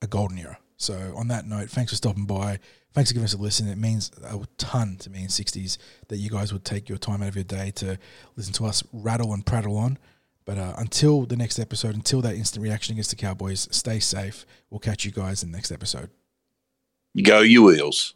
a golden era. So on that note, thanks for stopping by. Thanks for giving us a listen. It means a ton to me in 60s that you guys would take your time out of your day to listen to us rattle and prattle on. But uh, until the next episode, until that instant reaction against the Cowboys, stay safe. We'll catch you guys in the next episode. Go you Eels.